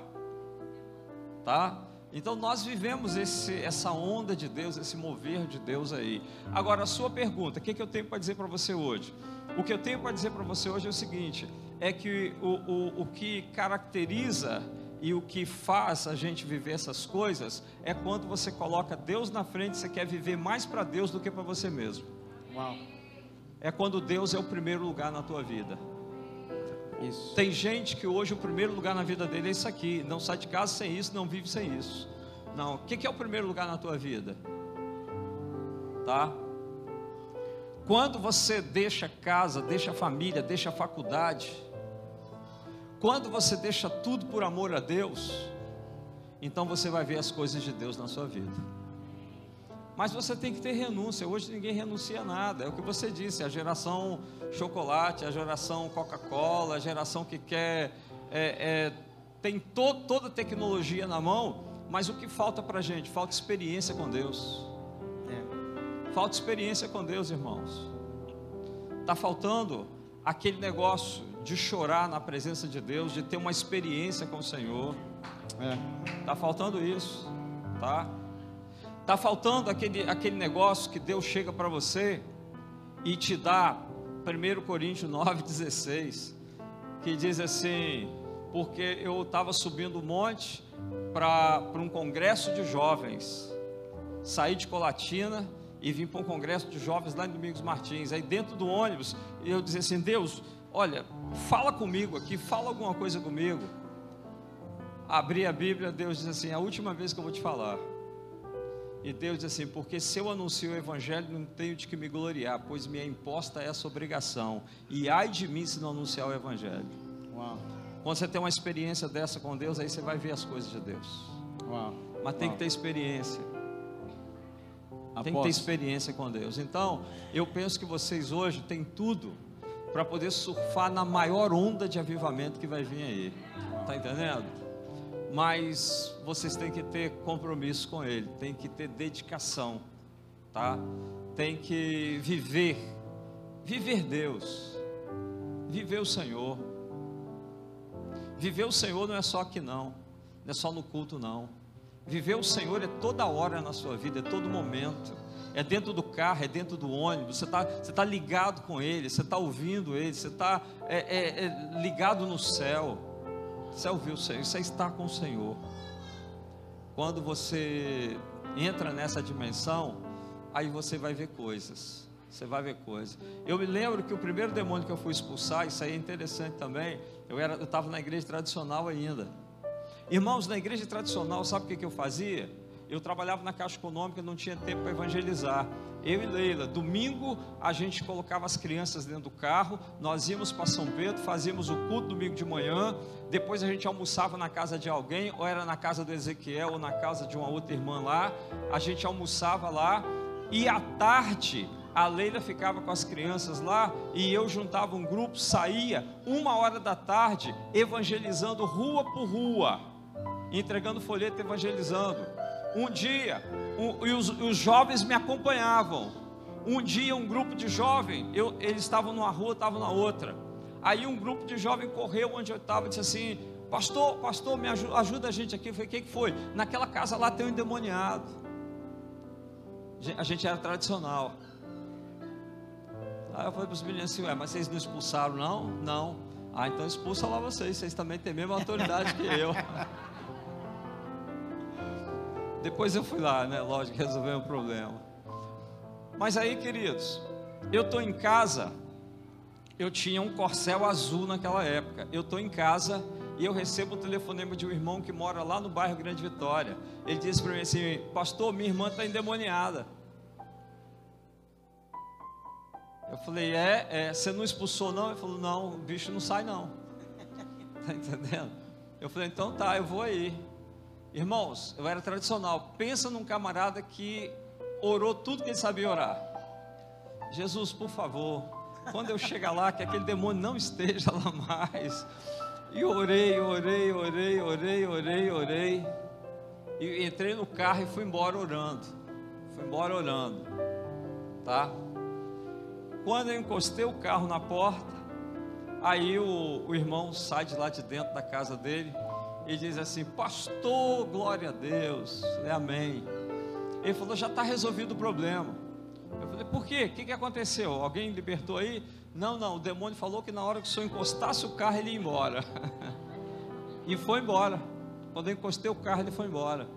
Tá? Então nós vivemos esse, essa onda de Deus, esse mover de Deus aí. Agora, a sua pergunta, o que, que eu tenho para dizer para você hoje? O que eu tenho para dizer para você hoje é o seguinte: é que o, o, o que caracteriza e o que faz a gente viver essas coisas é quando você coloca Deus na frente, você quer viver mais para Deus do que para você mesmo. Uau. É quando Deus é o primeiro lugar na tua vida. Isso. Tem gente que hoje o primeiro lugar na vida dele é isso aqui. Não sai de casa sem isso, não vive sem isso. Não. O que que é o primeiro lugar na tua vida? Tá? Quando você deixa casa, deixa família, deixa a faculdade, quando você deixa tudo por amor a Deus, então você vai ver as coisas de Deus na sua vida. Mas você tem que ter renúncia. Hoje ninguém renuncia a nada. É o que você disse: a geração chocolate, a geração Coca-Cola, a geração que quer. é, é, tem to, toda a tecnologia na mão, mas o que falta para a gente? Falta experiência com Deus. É. Falta experiência com Deus, irmãos. Está faltando aquele negócio de chorar na presença de Deus, de ter uma experiência com o Senhor. É. Está faltando isso, tá? Está faltando aquele, aquele negócio que Deus chega para você e te dá 1 Coríntios 9,16, que diz assim: porque eu estava subindo o monte para um congresso de jovens, saí de Colatina e vim para um congresso de jovens lá em Domingos Martins. Aí dentro do ônibus eu dizia assim: Deus, olha, fala comigo aqui, fala alguma coisa comigo. Abri a Bíblia, Deus diz assim: a última vez que eu vou te falar. E Deus diz assim: porque se eu anuncio o Evangelho, não tenho de que me gloriar, pois me é imposta essa obrigação. E ai de mim se não anunciar o Evangelho. Uau. Quando você tem uma experiência dessa com Deus, aí você vai ver as coisas de Deus. Uau. Mas tem Uau. que ter experiência. Tem que ter experiência com Deus. Então, eu penso que vocês hoje têm tudo para poder surfar na maior onda de avivamento que vai vir aí. Tá entendendo? Mas vocês têm que ter compromisso com Ele, tem que ter dedicação, tá? Tem que viver, viver Deus, viver o Senhor. Viver o Senhor não é só aqui não, não é só no culto não. Viver o Senhor é toda hora na sua vida, é todo momento. É dentro do carro, é dentro do ônibus, você está você tá ligado com Ele, você está ouvindo Ele, você está é, é, é, ligado no céu. Você ouviu o Senhor, você está com o Senhor. Quando você entra nessa dimensão, aí você vai ver coisas. Você vai ver coisas. Eu me lembro que o primeiro demônio que eu fui expulsar, isso aí é interessante também. Eu era, eu estava na igreja tradicional ainda. Irmãos, na igreja tradicional, sabe o que, que eu fazia? Eu trabalhava na Caixa Econômica, não tinha tempo para evangelizar. Eu e Leila, domingo a gente colocava as crianças dentro do carro, nós íamos para São Pedro, fazíamos o culto domingo de manhã, depois a gente almoçava na casa de alguém, ou era na casa do Ezequiel, ou na casa de uma outra irmã lá, a gente almoçava lá, e à tarde a Leila ficava com as crianças lá e eu juntava um grupo, saía uma hora da tarde evangelizando rua por rua, entregando folheto evangelizando. Um dia, um, e os, os, jovens me acompanhavam. Um dia, um grupo de jovens, eles estavam numa rua, estavam na outra. Aí um grupo de jovens correu onde eu estava e disse assim: Pastor, pastor, me ajuda, ajuda a gente aqui. Eu falei: O que, que foi? Naquela casa lá tem um endemoniado. A gente era tradicional. Aí eu falei para os meninos assim: Ué, mas vocês não expulsaram, não? Não. Ah, então expulsa lá vocês, vocês também têm a mesma autoridade que eu. Depois eu fui lá, né? Lógico, resolver o problema. Mas aí, queridos, eu estou em casa. Eu tinha um corcel azul naquela época. Eu estou em casa e eu recebo um telefonema de um irmão que mora lá no bairro Grande Vitória. Ele disse para mim assim: Pastor, minha irmã está endemoniada. Eu falei: É, é, você não expulsou não? Ele falou: Não, o bicho não sai não. Tá entendendo? Eu falei: Então tá, eu vou aí. Irmãos, eu era tradicional. Pensa num camarada que orou tudo que ele sabia orar. Jesus, por favor, quando eu chegar lá, que aquele demônio não esteja lá mais. E orei, orei, orei, orei, orei, orei. E entrei no carro e fui embora orando. Fui embora orando. Tá? Quando eu encostei o carro na porta, aí o, o irmão sai de lá de dentro da casa dele e diz assim: Pastor, glória a Deus, é amém. Ele falou: Já está resolvido o problema. Eu falei: Por quê? O que, que aconteceu? Alguém libertou aí? Não, não. O demônio falou que na hora que o senhor encostasse o carro, ele ia embora. e foi embora. Quando eu encostei o carro, ele foi embora.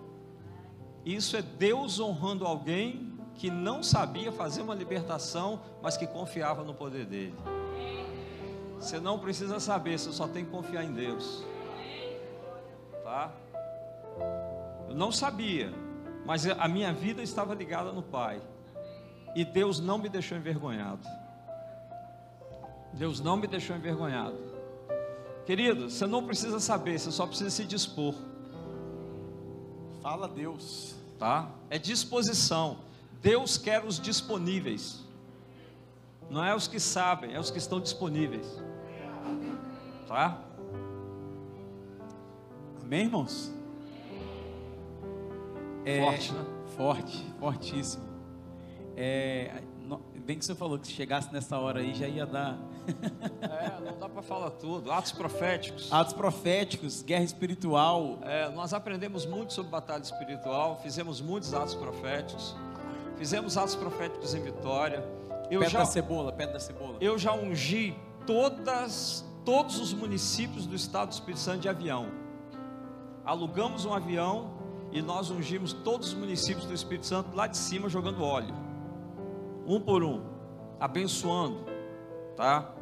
Isso é Deus honrando alguém que não sabia fazer uma libertação, mas que confiava no poder dele. Você não precisa saber, você só tem que confiar em Deus tá? Eu não sabia, mas a minha vida estava ligada no Pai. E Deus não me deixou envergonhado. Deus não me deixou envergonhado. Querido, você não precisa saber, você só precisa se dispor. Fala Deus. Tá? É disposição. Deus quer os disponíveis. Não é os que sabem, é os que estão disponíveis. Tá? Amém, irmãos? É, forte, né? Forte, fortíssimo. É, bem que você falou que se chegasse nessa hora aí já ia dar. é, não dá para falar tudo. Atos proféticos. Atos proféticos, guerra espiritual. É, nós aprendemos muito sobre batalha espiritual, fizemos muitos atos proféticos, fizemos atos proféticos em Vitória. Eu pedra já, da cebola, pedra da cebola. Eu já ungi todas, todos os municípios do estado do Espírito Santo de avião alugamos um avião e nós ungimos todos os municípios do Espírito Santo lá de cima jogando óleo, um por um, abençoando, tá?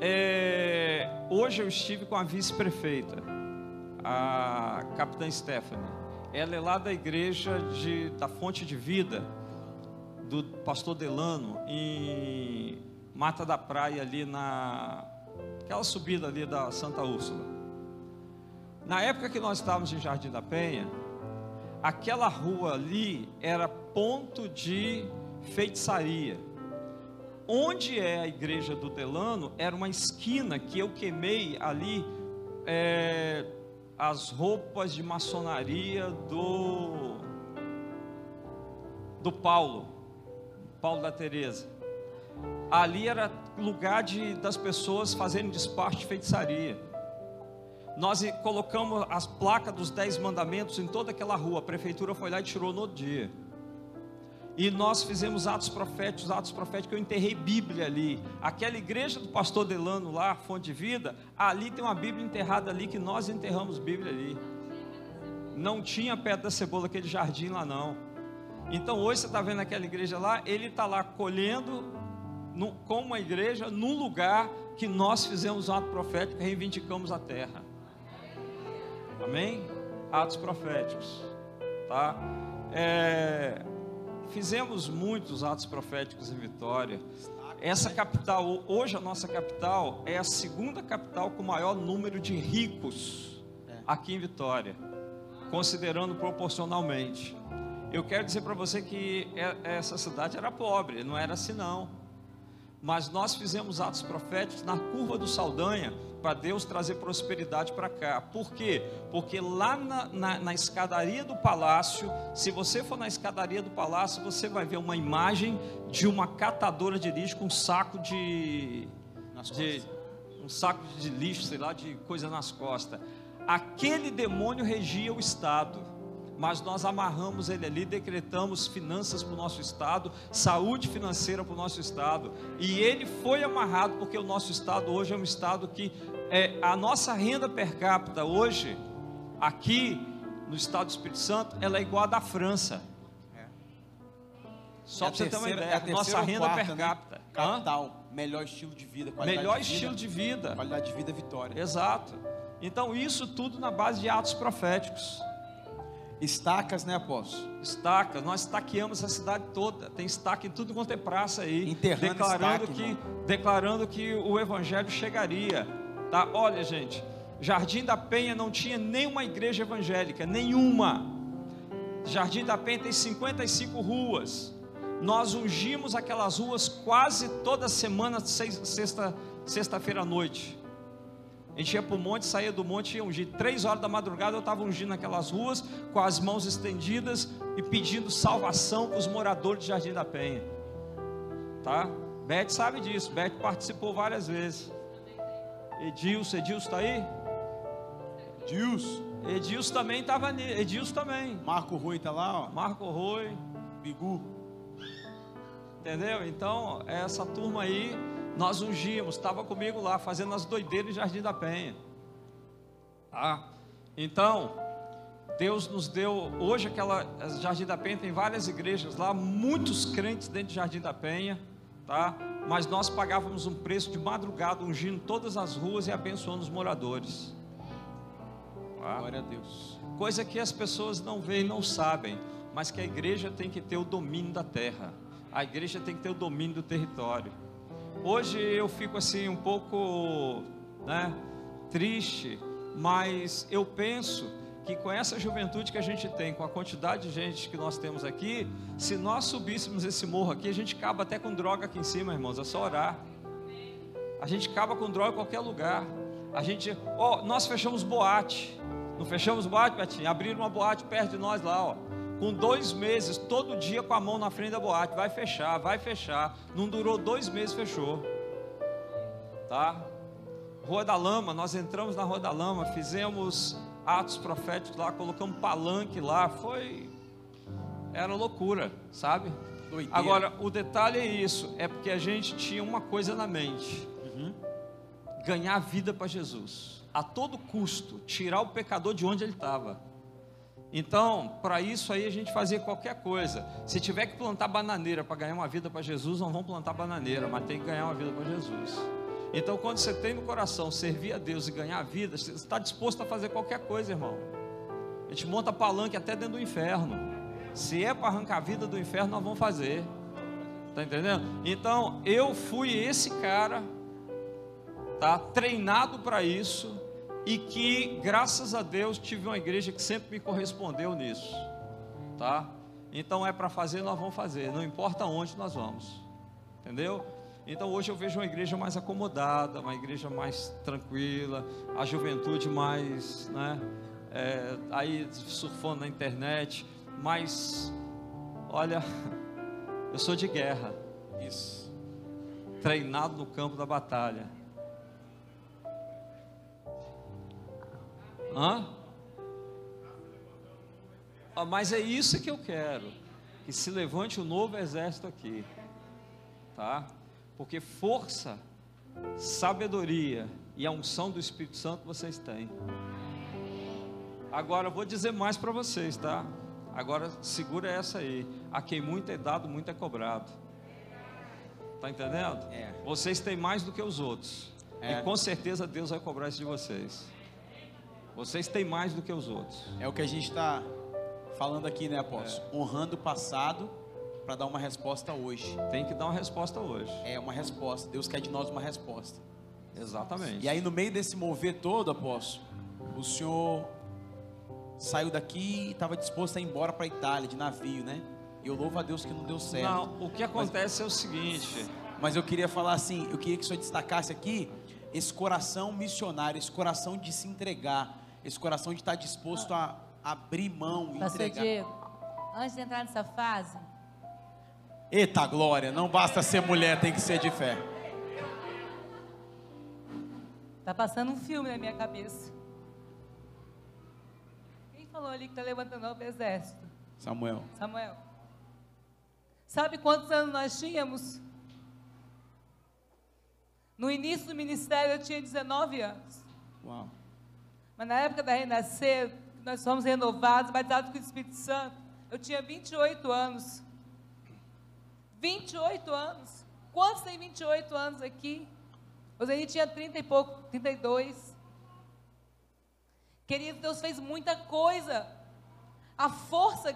É, hoje eu estive com a vice-prefeita, a capitã Stephanie. Ela é lá da igreja de, da Fonte de Vida, do pastor Delano, em Mata da Praia, ali na. aquela subida ali da Santa Úrsula. Na época que nós estávamos em Jardim da Penha, aquela rua ali era ponto de feitiçaria. Onde é a igreja do Delano era uma esquina que eu queimei ali é, as roupas de maçonaria do do Paulo, Paulo da Teresa. Ali era lugar de, das pessoas fazerem despacho de feitiçaria. Nós colocamos as placas dos dez mandamentos em toda aquela rua. A prefeitura foi lá e tirou no dia. E nós fizemos atos proféticos, atos proféticos. Eu enterrei Bíblia ali. Aquela igreja do pastor Delano lá, Fonte de Vida, ali tem uma Bíblia enterrada ali que nós enterramos Bíblia ali. Não tinha pedra da cebola aquele jardim lá não. Então hoje você está vendo aquela igreja lá, ele está lá colhendo no, com uma igreja num lugar que nós fizemos um ato profético reivindicamos a terra. Amém? Atos proféticos. tá? É, fizemos muitos atos proféticos em Vitória. Essa capital, hoje a nossa capital é a segunda capital com maior número de ricos aqui em Vitória, considerando proporcionalmente. Eu quero dizer para você que é, essa cidade era pobre, não era assim não. Mas nós fizemos atos proféticos na curva do Saldanha para Deus trazer prosperidade para cá. Por quê? Porque lá na, na, na, escadaria do palácio, se você for na escadaria do palácio, você vai ver uma imagem de uma catadora de lixo com um saco de, de um saco de lixo, sei lá, de coisa nas costas. Aquele demônio regia o estado mas nós amarramos ele ali, decretamos finanças para o nosso estado, saúde financeira para o nosso estado, e ele foi amarrado porque o nosso estado hoje é um estado que é, a nossa renda per capita hoje, aqui no estado do Espírito Santo, ela é igual à da França. É. Só é para você ter uma ideia, é nossa renda quarta, per né? capita. Né? Capital, melhor estilo de vida, melhor de estilo vida, de vida, qualidade de vida, vitória. Exato. Então isso tudo na base de atos proféticos. Estacas, né, apóstolo? Estacas, nós estaqueamos a cidade toda. Tem estaca em tudo quanto é praça aí. Enterrando declarando estaque, que declarando que o evangelho chegaria. Tá? Olha, gente, Jardim da Penha não tinha nenhuma igreja evangélica, nenhuma. Jardim da Penha tem 55 ruas. Nós ungimos aquelas ruas quase toda semana, sexta, sexta-feira à noite. A gente ia para o monte, saía do monte e ia ungir. Três horas da madrugada eu estava ungindo naquelas ruas, com as mãos estendidas e pedindo salvação para os moradores de Jardim da Penha. Tá? Beth sabe disso, Beth participou várias vezes. Edilson, Edilson está aí? Edilson. Edilson também estava ali, Edilson também. Marco Rui está lá, ó. Marco Rui. Bigu. Entendeu? Então, essa turma aí nós ungimos, estava comigo lá, fazendo as doideiras em Jardim da Penha. Tá? Então, Deus nos deu, hoje aquela Jardim da Penha tem várias igrejas lá, muitos crentes dentro de Jardim da Penha, tá? Mas nós pagávamos um preço de madrugada, ungindo todas as ruas e abençoando os moradores. Tá? Glória a Deus. Coisa que as pessoas não veem, não sabem, mas que a igreja tem que ter o domínio da terra. A igreja tem que ter o domínio do território. Hoje eu fico assim um pouco, né, triste, mas eu penso que com essa juventude que a gente tem, com a quantidade de gente que nós temos aqui, se nós subíssemos esse morro aqui, a gente acaba até com droga aqui em cima, irmãos, é só orar. A gente acaba com droga em qualquer lugar. A gente, ó, oh, nós fechamos boate. Não fechamos boate, Betinho? Abriram uma boate perto de nós lá, ó com dois meses, todo dia com a mão na frente da boate, vai fechar, vai fechar. Não durou dois meses, fechou. Tá? Rua da Lama, nós entramos na Rua da Lama, fizemos atos proféticos lá, colocamos palanque lá, foi. Era loucura, sabe? Doideira. Agora, o detalhe é isso: é porque a gente tinha uma coisa na mente: uhum. ganhar vida para Jesus, a todo custo, tirar o pecador de onde ele estava. Então, para isso aí a gente fazia qualquer coisa. Se tiver que plantar bananeira para ganhar uma vida para Jesus, não vamos plantar bananeira, mas tem que ganhar uma vida para Jesus. Então, quando você tem no coração servir a Deus e ganhar a vida, você está disposto a fazer qualquer coisa, irmão. A gente monta palanque até dentro do inferno. Se é para arrancar a vida do inferno, nós vamos fazer. Está entendendo? Então, eu fui esse cara, tá treinado para isso e que, graças a Deus, tive uma igreja que sempre me correspondeu nisso, tá? Então é para fazer, nós vamos fazer, não importa onde nós vamos, entendeu? Então hoje eu vejo uma igreja mais acomodada, uma igreja mais tranquila, a juventude mais, né? É, aí surfando na internet, mas olha, eu sou de guerra, isso, treinado no campo da batalha. Hã? Ah, mas é isso que eu quero. Que se levante um novo exército aqui. Tá? Porque força, sabedoria e a unção do Espírito Santo vocês têm. Agora eu vou dizer mais para vocês, tá? Agora segura essa aí. A quem muito é dado, muito é cobrado. Tá entendendo? É. Vocês têm mais do que os outros. É. E com certeza Deus vai cobrar isso de vocês. Vocês têm mais do que os outros. É o que a gente está falando aqui, né, apóstolo? Honrando o passado para dar uma resposta hoje. Tem que dar uma resposta hoje. É uma resposta. Deus quer de nós uma resposta. Exatamente. E aí, no meio desse mover todo, apóstolo, o senhor saiu daqui e estava disposto a ir embora para a Itália de navio, né? E eu louvo a Deus que não deu certo. Não, o que acontece é o seguinte. Mas eu queria falar assim, eu queria que o senhor destacasse aqui esse coração missionário, esse coração de se entregar, esse coração de estar disposto a abrir mão e Pastor entregar. Diego, antes de entrar nessa fase, Eita glória, não basta ser mulher, tem que ser de fé. tá passando um filme na minha cabeça. Quem falou ali que tá levantando o exército? Samuel. Samuel. Sabe quantos anos nós tínhamos? No início do ministério eu tinha 19 anos. Uau. Mas na época da Renascer, nós fomos renovados, batizados com o Espírito Santo, eu tinha 28 anos. 28 anos. Quantos têm 28 anos aqui? O Zeni tinha 30 e pouco, 32. Querido, Deus fez muita coisa. A força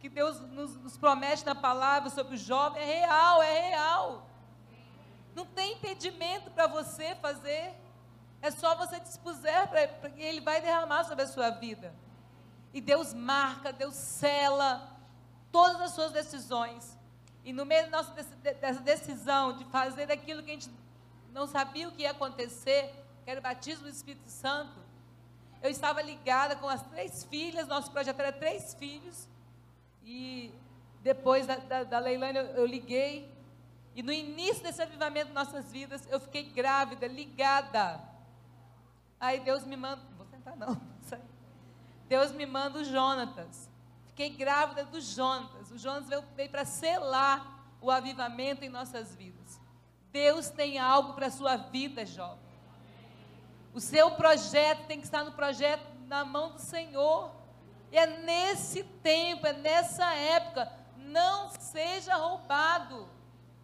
que Deus nos, nos promete na palavra sobre o jovem é real, é real. Não tem impedimento para você fazer. É só você dispuser para que Ele vai derramar sobre a sua vida. E Deus marca, Deus sela todas as suas decisões. E no meio nossa dessa decisão de fazer aquilo que a gente não sabia o que ia acontecer, que era o batismo do Espírito Santo, eu estava ligada com as três filhas, nosso projeto era três filhos, e depois da, da, da Leilane eu, eu liguei, e no início desse avivamento de nossas vidas, eu fiquei grávida, ligada. Aí Deus me manda, vou sentar não. Deus me manda o Jonatas. Fiquei grávida do Jonatas. O Jonatas veio, veio para selar o avivamento em nossas vidas. Deus tem algo para a sua vida, jovem. O seu projeto tem que estar no projeto na mão do Senhor. E é nesse tempo, é nessa época. Não seja roubado.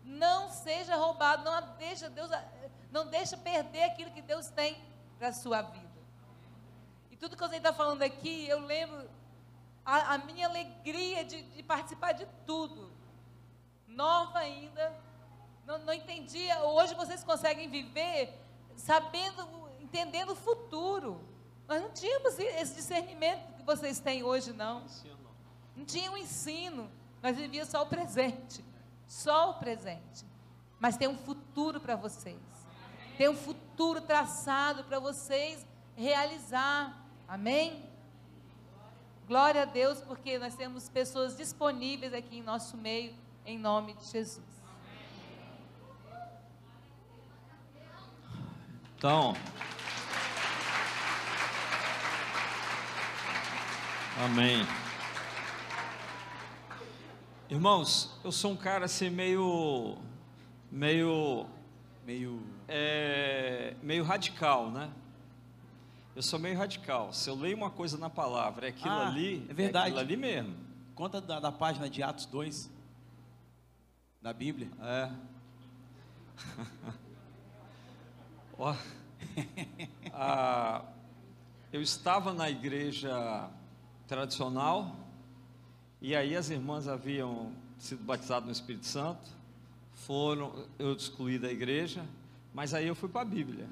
Não seja roubado. Não deixa Deus, não deixa perder aquilo que Deus tem para a sua vida. E tudo que você está falando aqui, eu lembro a, a minha alegria de, de participar de tudo. Nova ainda, não, não entendia. Hoje vocês conseguem viver sabendo, entendendo o futuro. Nós não tínhamos esse discernimento que vocês têm hoje, não. Não tinha um ensino. Nós vivíamos só o presente. Só o presente. Mas tem um futuro para vocês. Tem um futuro traçado para vocês realizar. Amém? Glória a Deus, porque nós temos pessoas disponíveis aqui em nosso meio, em nome de Jesus. Então. Amém. Irmãos, eu sou um cara assim meio. meio. Meio. É, meio radical, né? Eu sou meio radical. Se eu leio uma coisa na palavra, é aquilo Ah, ali. é verdade. aquilo ali mesmo. Conta da, da página de Atos 2 da Bíblia. É. Ó, eu estava na igreja tradicional e aí as irmãs haviam sido batizadas no Espírito Santo, foram, eu excluí da igreja, mas aí eu fui para a Bíblia.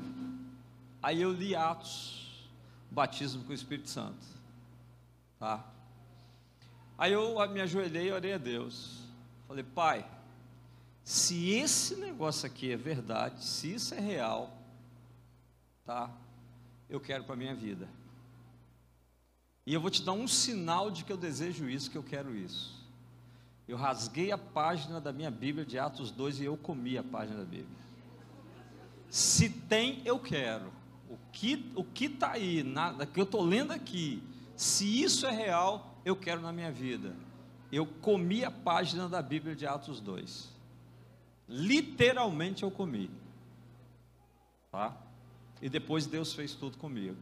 Aí eu li Atos, batismo com o Espírito Santo, tá? Aí eu me ajoelhei e orei a Deus. Falei, Pai, se esse negócio aqui é verdade, se isso é real, tá? Eu quero para minha vida. E eu vou te dar um sinal de que eu desejo isso, que eu quero isso. Eu rasguei a página da minha Bíblia de Atos 2 e eu comi a página da Bíblia. Se tem, eu quero. O que o que está aí, na, que eu estou lendo aqui, se isso é real, eu quero na minha vida. Eu comi a página da Bíblia de Atos 2. Literalmente eu comi. Tá? E depois Deus fez tudo comigo.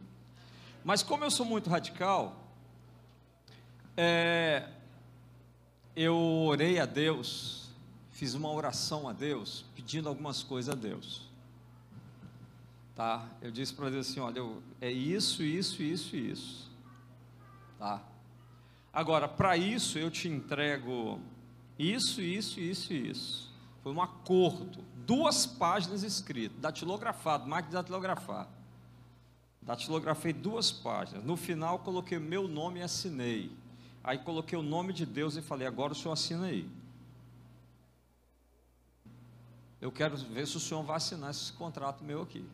Mas como eu sou muito radical, é, eu orei a Deus, fiz uma oração a Deus, pedindo algumas coisas a Deus. Tá? Eu disse para Deus assim, olha, eu, é isso, isso, isso e isso. Tá? Agora, para isso eu te entrego isso, isso, isso e isso. Foi um acordo, duas páginas escritas, datilografado, máquina datilografar. Datilografei duas páginas. No final coloquei meu nome e assinei. Aí coloquei o nome de Deus e falei: agora o senhor assina aí. Eu quero ver se o senhor vai assinar esse contrato meu aqui.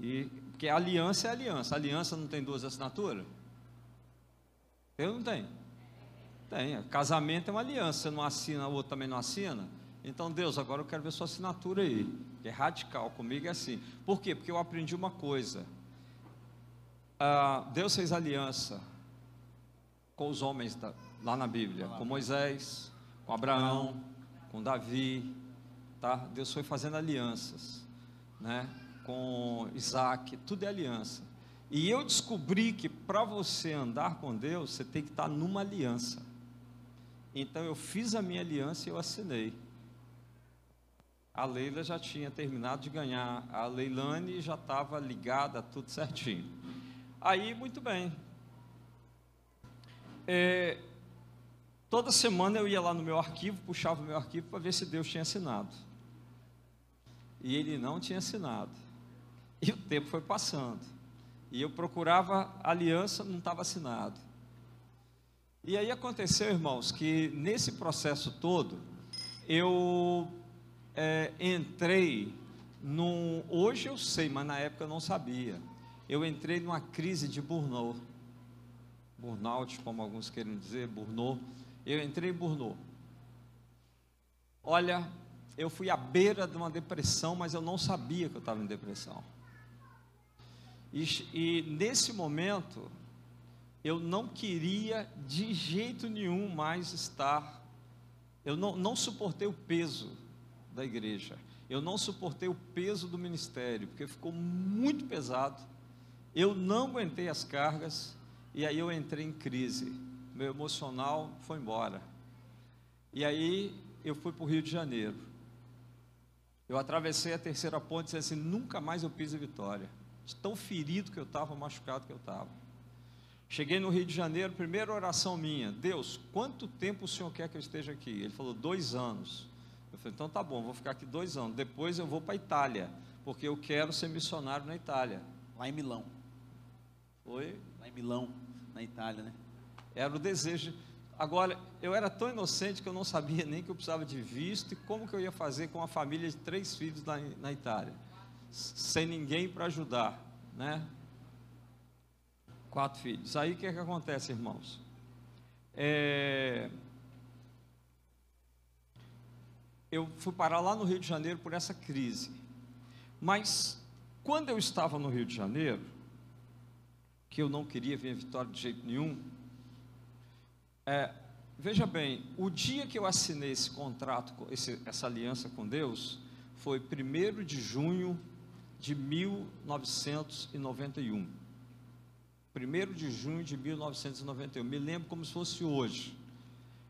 E porque aliança é aliança. Aliança não tem duas assinaturas? Eu não tenho. Tem. Casamento é uma aliança. Você não assina, o outro também não assina. Então, Deus, agora eu quero ver sua assinatura aí. É radical. Comigo é assim. Por quê? Porque eu aprendi uma coisa. Ah, Deus fez aliança com os homens da, lá na Bíblia, com Moisés, com Abraão, com Davi, tá? Deus foi fazendo alianças, né? Com Isaac, tudo é aliança. E eu descobri que para você andar com Deus, você tem que estar numa aliança. Então eu fiz a minha aliança e eu assinei. A Leila já tinha terminado de ganhar, a Leilane já estava ligada, tudo certinho. Aí, muito bem, é, toda semana eu ia lá no meu arquivo, puxava o meu arquivo para ver se Deus tinha assinado. E ele não tinha assinado. E o tempo foi passando. E eu procurava aliança, não estava assinado. E aí aconteceu, irmãos, que nesse processo todo, eu é, entrei num. Hoje eu sei, mas na época eu não sabia. Eu entrei numa crise de burnout burnout, como alguns querem dizer, burnout. Eu entrei em burnout. Olha, eu fui à beira de uma depressão, mas eu não sabia que eu estava em depressão. E, e, nesse momento, eu não queria de jeito nenhum mais estar. Eu não, não suportei o peso da igreja. Eu não suportei o peso do ministério, porque ficou muito pesado. Eu não aguentei as cargas. E aí eu entrei em crise, meu emocional foi embora. E aí eu fui para o Rio de Janeiro. Eu atravessei a terceira ponte e disse assim: nunca mais eu piso em Vitória. De tão ferido que eu estava, machucado que eu estava. Cheguei no Rio de Janeiro, primeira oração minha: Deus, quanto tempo o Senhor quer que eu esteja aqui? Ele falou: dois anos. Eu falei: então tá bom, vou ficar aqui dois anos. Depois eu vou para a Itália, porque eu quero ser missionário na Itália. Lá em Milão. Foi? Lá em Milão na Itália, né? Era o desejo. Agora, eu era tão inocente que eu não sabia nem que eu precisava de visto e como que eu ia fazer com uma família de três filhos na, na Itália, sem ninguém para ajudar, né? Quatro filhos. Aí o que, é que acontece, irmãos? É... Eu fui parar lá no Rio de Janeiro por essa crise. Mas quando eu estava no Rio de Janeiro, que eu não queria vir a Vitória de jeito nenhum. É, veja bem, o dia que eu assinei esse contrato, esse, essa aliança com Deus, foi 1 de junho de 1991. 1 de junho de 1991. Me lembro como se fosse hoje.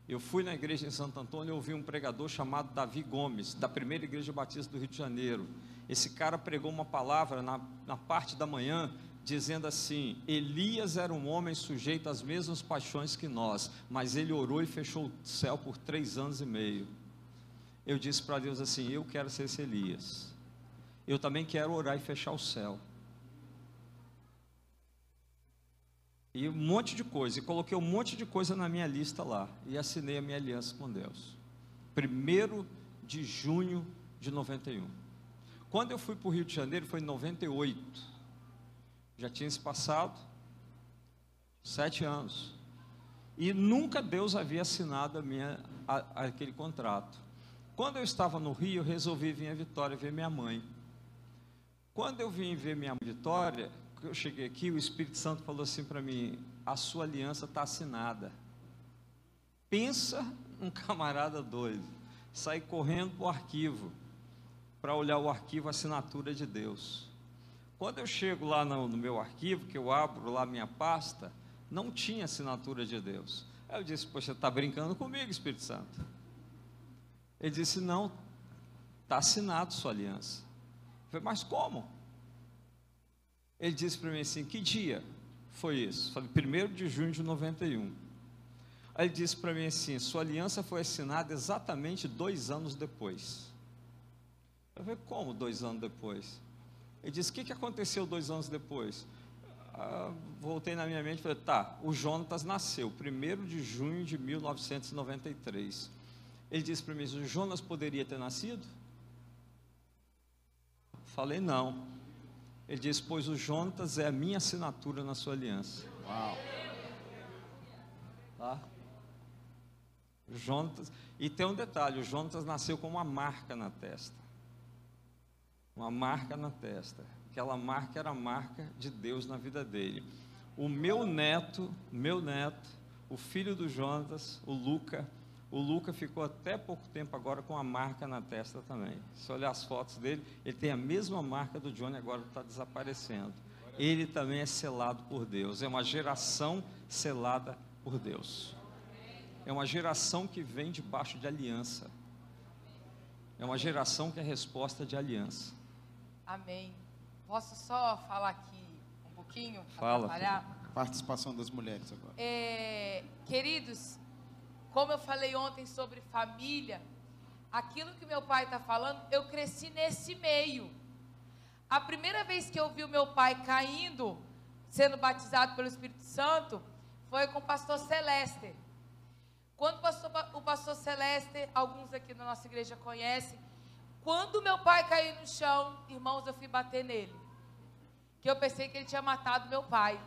Eu fui na igreja em Santo Antônio e ouvi um pregador chamado Davi Gomes, da primeira igreja batista do Rio de Janeiro. Esse cara pregou uma palavra na, na parte da manhã dizendo assim: Elias era um homem sujeito às mesmas paixões que nós, mas ele orou e fechou o céu por três anos e meio. Eu disse para Deus assim: Eu quero ser esse Elias. Eu também quero orar e fechar o céu. E um monte de coisa, e coloquei um monte de coisa na minha lista lá, e assinei a minha aliança com Deus. Primeiro de junho de 91. Quando eu fui para o Rio de Janeiro, foi em 98 já tinha se passado sete anos. E nunca Deus havia assinado a minha, a, aquele contrato. Quando eu estava no Rio, eu resolvi vir a Vitória ver minha mãe. Quando eu vim ver minha Vitória, eu cheguei aqui, o Espírito Santo falou assim para mim: a sua aliança está assinada. Pensa um camarada doido, sair correndo para o arquivo, para olhar o arquivo, assinatura de Deus. Quando eu chego lá no, no meu arquivo, que eu abro lá minha pasta, não tinha assinatura de Deus. Aí eu disse, poxa, está brincando comigo, Espírito Santo? Ele disse, não, está assinado sua aliança. Falei, mas como? Ele disse para mim assim, que dia? Foi isso. Falei, 1 de junho de 91. Aí ele disse para mim assim: sua aliança foi assinada exatamente dois anos depois. Eu falei, como dois anos depois? Ele disse: o que, que aconteceu dois anos depois? Ah, voltei na minha mente e falei: tá, o Jonatas nasceu 1 de junho de 1993. Ele disse para mim: o Jonas poderia ter nascido? Falei: não. Ele disse: pois o Jonatas é a minha assinatura na sua aliança. Uau. Tá? Jonatas, e tem um detalhe: o Jonatas nasceu com uma marca na testa. Uma marca na testa. Aquela marca era a marca de Deus na vida dele. O meu neto, meu neto, o filho do Jonatas, o Luca, o Luca ficou até pouco tempo agora com a marca na testa também. Se olhar as fotos dele, ele tem a mesma marca do Johnny, agora está desaparecendo. Ele também é selado por Deus. É uma geração selada por Deus. É uma geração que vem debaixo de aliança. É uma geração que é resposta de aliança. Amém. Posso só falar aqui um pouquinho? Fala? Participação das mulheres agora. É, queridos, como eu falei ontem sobre família, aquilo que meu pai está falando, eu cresci nesse meio. A primeira vez que eu vi o meu pai caindo, sendo batizado pelo Espírito Santo, foi com o pastor Celeste. Quando o pastor, Celeste, alguns aqui da nossa igreja conhecem, quando meu pai caiu no chão, irmãos, eu fui bater nele. Que eu pensei que ele tinha matado meu pai.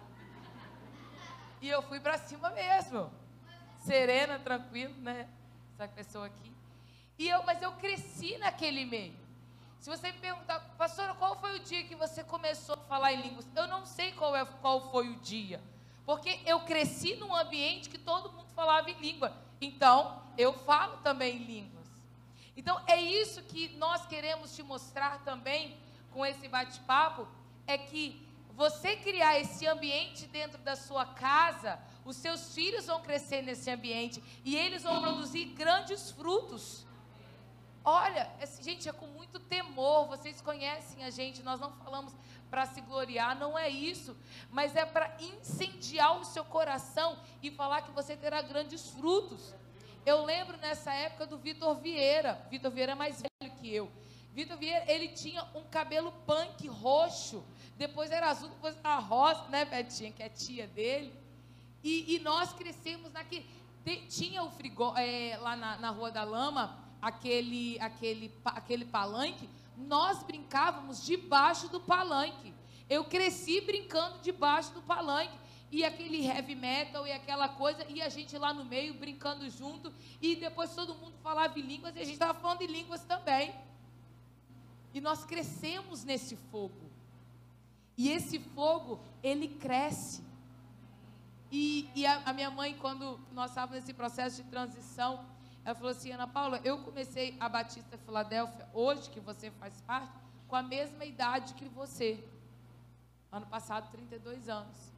E eu fui para cima mesmo. Serena, tranquilo, né? Essa pessoa aqui. E eu, mas eu cresci naquele meio. Se você me perguntar, pastora, qual foi o dia que você começou a falar em línguas? Eu não sei qual, é, qual foi o dia. Porque eu cresci num ambiente que todo mundo falava em língua. Então, eu falo também em línguas. Então, é isso que nós queremos te mostrar também com esse bate-papo, é que você criar esse ambiente dentro da sua casa, os seus filhos vão crescer nesse ambiente e eles vão produzir grandes frutos. Olha, gente, é com muito temor, vocês conhecem a gente, nós não falamos para se gloriar, não é isso, mas é para incendiar o seu coração e falar que você terá grandes frutos. Eu lembro nessa época do Vitor Vieira. Vitor Vieira é mais velho que eu. Vitor Vieira, ele tinha um cabelo punk roxo. Depois era azul, depois era rosa, né, Betinha, que é tia dele. E, e nós crescemos naquele. Tinha o frigó, é, lá na, na Rua da Lama, aquele, aquele, aquele palanque. Nós brincávamos debaixo do palanque. Eu cresci brincando debaixo do palanque e aquele heavy metal e aquela coisa, e a gente lá no meio brincando junto, e depois todo mundo falava em línguas e a gente estava falando em línguas também. E nós crescemos nesse fogo. E esse fogo, ele cresce. E, e a, a, minha mãe, quando nós estávamos nesse processo de transição, ela falou assim: Ana Paula, eu comecei a Batista Filadélfia, hoje que você faz parte, com a mesma idade que você. Ano passado, 32 anos.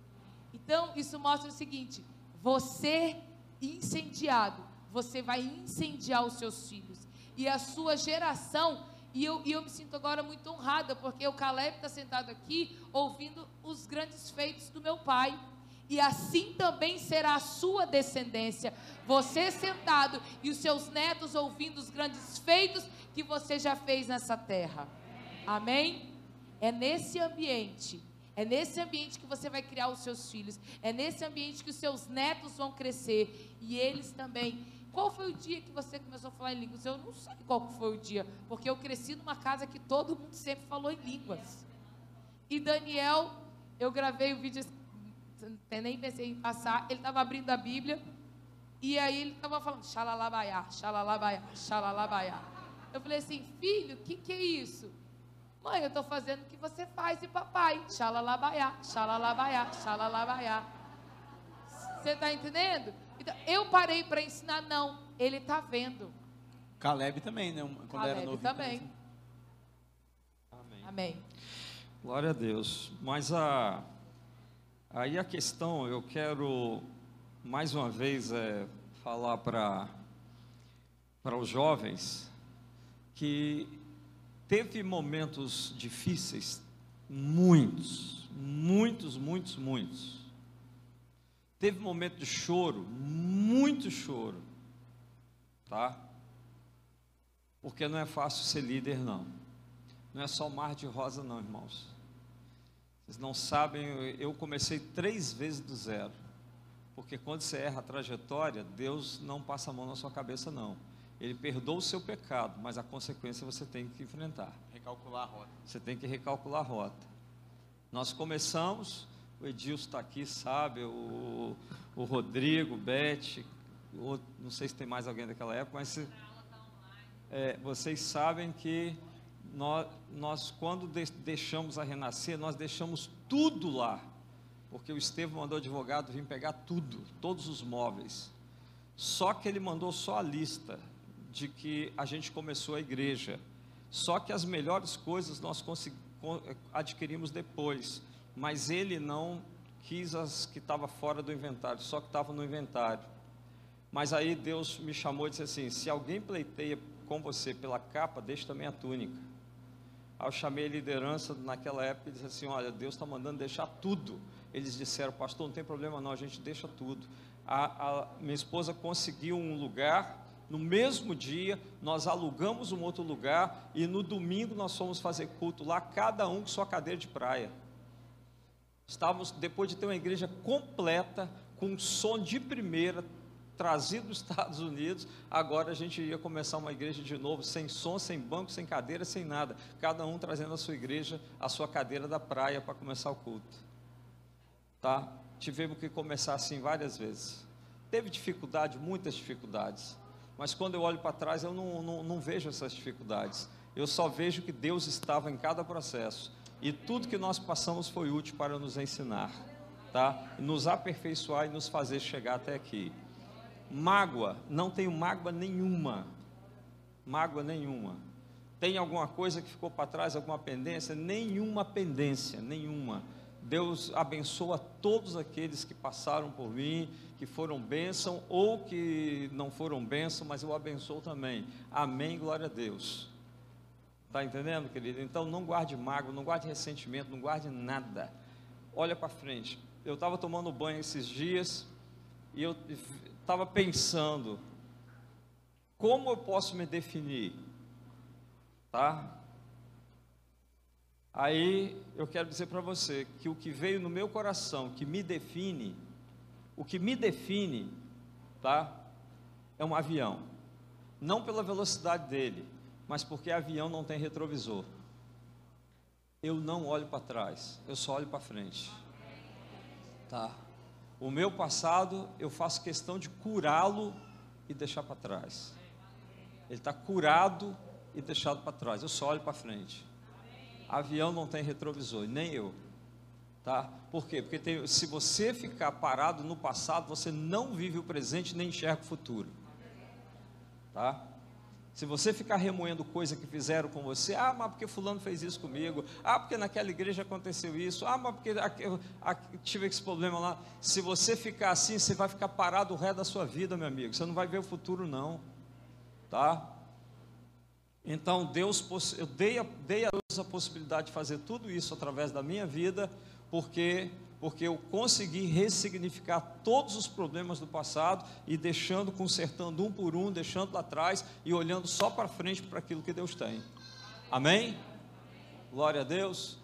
Então, isso mostra o seguinte: você incendiado, você vai incendiar os seus filhos. E a sua geração, e eu, e eu me sinto agora muito honrada, porque o Caleb está sentado aqui ouvindo os grandes feitos do meu pai. E assim também será a sua descendência. Você sentado e os seus netos ouvindo os grandes feitos que você já fez nessa terra. Amém? É nesse ambiente é nesse ambiente que você vai criar os seus filhos. É nesse ambiente que os seus netos vão crescer. E eles também. Qual foi o dia que você começou a falar em línguas? Eu não sei qual foi o dia, porque eu cresci numa casa que todo mundo sempre falou em línguas. E Daniel, eu gravei o vídeo, nem pensei em passar, ele estava abrindo a Bíblia, e aí ele estava falando, xalalabaiá, xalalabaiá, xalalabaiá. Eu falei assim, filho, o que, que é isso? Mãe, eu estou fazendo o que você faz e papai. Xalalabaiá, xalalabaiá, xalalabaiá. Você está entendendo? Então, eu parei para ensinar, não. Ele está vendo. Caleb também, né? Quando Caleb era novo. também. Amém. Amém. Glória a Deus. Mas a, aí a questão, eu quero mais uma vez é, falar para para os jovens que teve momentos difíceis, muitos, muitos, muitos, muitos. Teve momento de choro, muito choro, tá? Porque não é fácil ser líder, não. Não é só mar de rosa, não, irmãos. Vocês não sabem, eu comecei três vezes do zero. Porque quando você erra a trajetória, Deus não passa a mão na sua cabeça, não. Ele perdoa o seu pecado, mas a consequência você tem que enfrentar. Recalcular a rota. Você tem que recalcular a rota. Nós começamos, o Edilson está aqui, sabe, o, o Rodrigo, o Beth, o, não sei se tem mais alguém daquela época, mas se, é, vocês sabem que nós, nós quando deixamos a renascer, nós deixamos tudo lá, porque o Estevão mandou o advogado vir pegar tudo, todos os móveis. Só que ele mandou só a lista de que a gente começou a igreja. Só que as melhores coisas nós adquirimos depois, mas ele não quis as que estavam fora do inventário, só que estavam no inventário. Mas aí Deus me chamou e disse assim: se alguém pleiteia com você pela capa, deixe também a túnica. Aí eu chamei a liderança naquela época e disse assim: olha, Deus está mandando deixar tudo. Eles disseram, pastor, não tem problema não, a gente deixa tudo. A, a minha esposa conseguiu um lugar no mesmo dia, nós alugamos um outro lugar e no domingo nós fomos fazer culto lá, cada um com sua cadeira de praia. Estávamos, depois de ter uma igreja completa, com som de primeira, trazido dos Estados Unidos, agora a gente ia começar uma igreja de novo, sem som, sem banco, sem cadeira, sem nada. Cada um trazendo a sua igreja, a sua cadeira da praia para começar o culto. Tá? Tivemos que começar assim várias vezes. Teve dificuldade, muitas dificuldades mas quando eu olho para trás eu não, não, não vejo essas dificuldades. Eu só vejo que Deus estava em cada processo e tudo que nós passamos foi útil para nos ensinar, tá? Nos aperfeiçoar e nos fazer chegar até aqui. Mágoa, não tenho mágoa nenhuma. Mágoa nenhuma. Tem alguma coisa que ficou para trás, alguma pendência? Nenhuma pendência, nenhuma. Deus abençoa todos aqueles que passaram por mim, que foram bênção ou que não foram bênção, mas eu abençoo também. Amém, glória a Deus. Está entendendo, querido? Então não guarde mágoa, não guarde ressentimento, não guarde nada. Olha para frente. Eu estava tomando banho esses dias e eu estava pensando como eu posso me definir, tá? Aí eu quero dizer para você que o que veio no meu coração, que me define, o que me define, tá? É um avião. Não pela velocidade dele, mas porque avião não tem retrovisor. Eu não olho para trás, eu só olho para frente. Tá? O meu passado, eu faço questão de curá-lo e deixar para trás. Ele está curado e deixado para trás. Eu só olho para frente avião não tem retrovisor, nem eu. Tá? Por quê? Porque tem, se você ficar parado no passado, você não vive o presente nem enxerga o futuro. Tá? Se você ficar remoendo coisa que fizeram com você, ah, mas porque fulano fez isso comigo, ah, porque naquela igreja aconteceu isso, ah, mas porque tive esse problema lá. Se você ficar assim, você vai ficar parado o resto da sua vida, meu amigo. Você não vai ver o futuro, não. Tá? Então Deus, eu dei a, dei a Deus a possibilidade de fazer tudo isso através da minha vida, porque porque eu consegui ressignificar todos os problemas do passado e deixando, consertando um por um, deixando lá atrás e olhando só para frente para aquilo que Deus tem. Amém? Glória a Deus.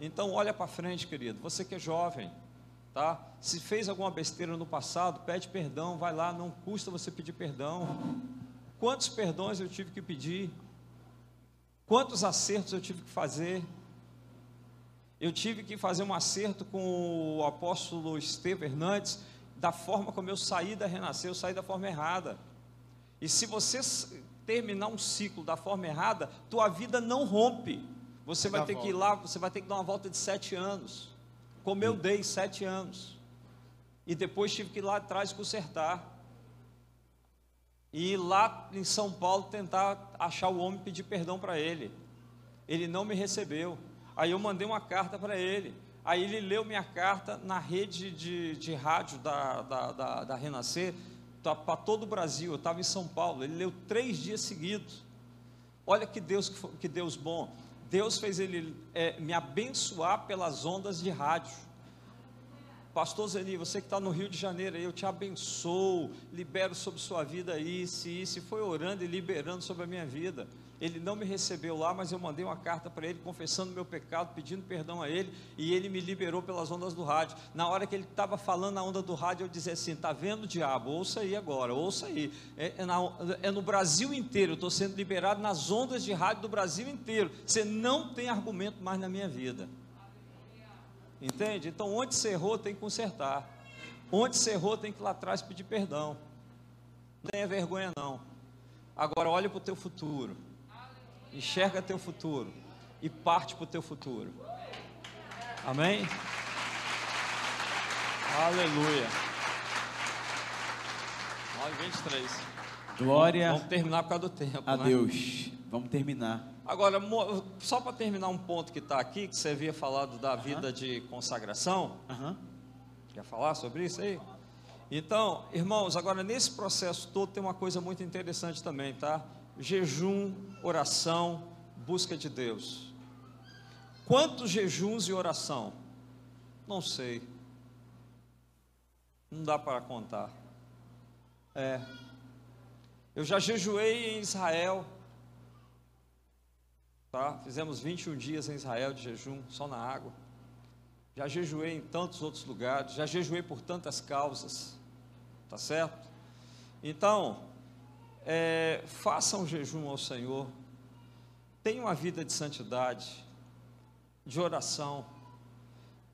Então olha para frente, querido. Você que é jovem, tá? Se fez alguma besteira no passado, pede perdão, vai lá, não custa você pedir perdão. Quantos perdões eu tive que pedir? Quantos acertos eu tive que fazer? Eu tive que fazer um acerto com o apóstolo Estevão Hernandes, da forma como eu saí da renascer, eu saí da forma errada. E se você terminar um ciclo da forma errada, tua vida não rompe. Você vai ter volta. que ir lá, você vai ter que dar uma volta de sete anos. Como eu dei sete anos. E depois tive que ir lá atrás consertar e ir lá em São Paulo tentar achar o homem e pedir perdão para ele. Ele não me recebeu. Aí eu mandei uma carta para ele. Aí ele leu minha carta na rede de, de rádio da, da, da, da Renascer, tá, para todo o Brasil. Eu estava em São Paulo. Ele leu três dias seguidos. Olha que Deus, que Deus bom. Deus fez ele é, me abençoar pelas ondas de rádio Pastor Zeni, você que está no Rio de Janeiro, eu te abençoo, libero sobre sua vida isso e isso. E foi orando e liberando sobre a minha vida. Ele não me recebeu lá, mas eu mandei uma carta para ele confessando meu pecado, pedindo perdão a ele, e ele me liberou pelas ondas do rádio. Na hora que ele estava falando na onda do rádio, eu dizia assim: "Tá vendo, diabo? Ouça aí agora, ouça aí. É, é, na, é no Brasil inteiro, estou sendo liberado nas ondas de rádio do Brasil inteiro. Você não tem argumento mais na minha vida. Entende? Então, onde você errou, tem que consertar. Onde você errou, tem que ir lá atrás pedir perdão. Não tenha vergonha, não. Agora, olhe para o teu futuro enxerga teu futuro e parte para o teu futuro. Amém? Aleluia. 9:23. Glória. Vamos terminar por causa do tempo. A né? Deus. Vamos terminar. Agora, só para terminar um ponto que está aqui, que você havia falado da vida de consagração. Aham. Quer falar sobre isso aí? Então, irmãos, agora nesse processo todo tem uma coisa muito interessante também, tá? Jejum, oração, busca de Deus. Quantos jejuns e oração? Não sei. Não dá para contar. É. Eu já jejuei em Israel. Tá? Fizemos 21 dias em Israel de jejum, só na água. Já jejuei em tantos outros lugares, já jejuei por tantas causas. Tá certo? Então, é, faça um jejum ao Senhor. Tenha uma vida de santidade, de oração.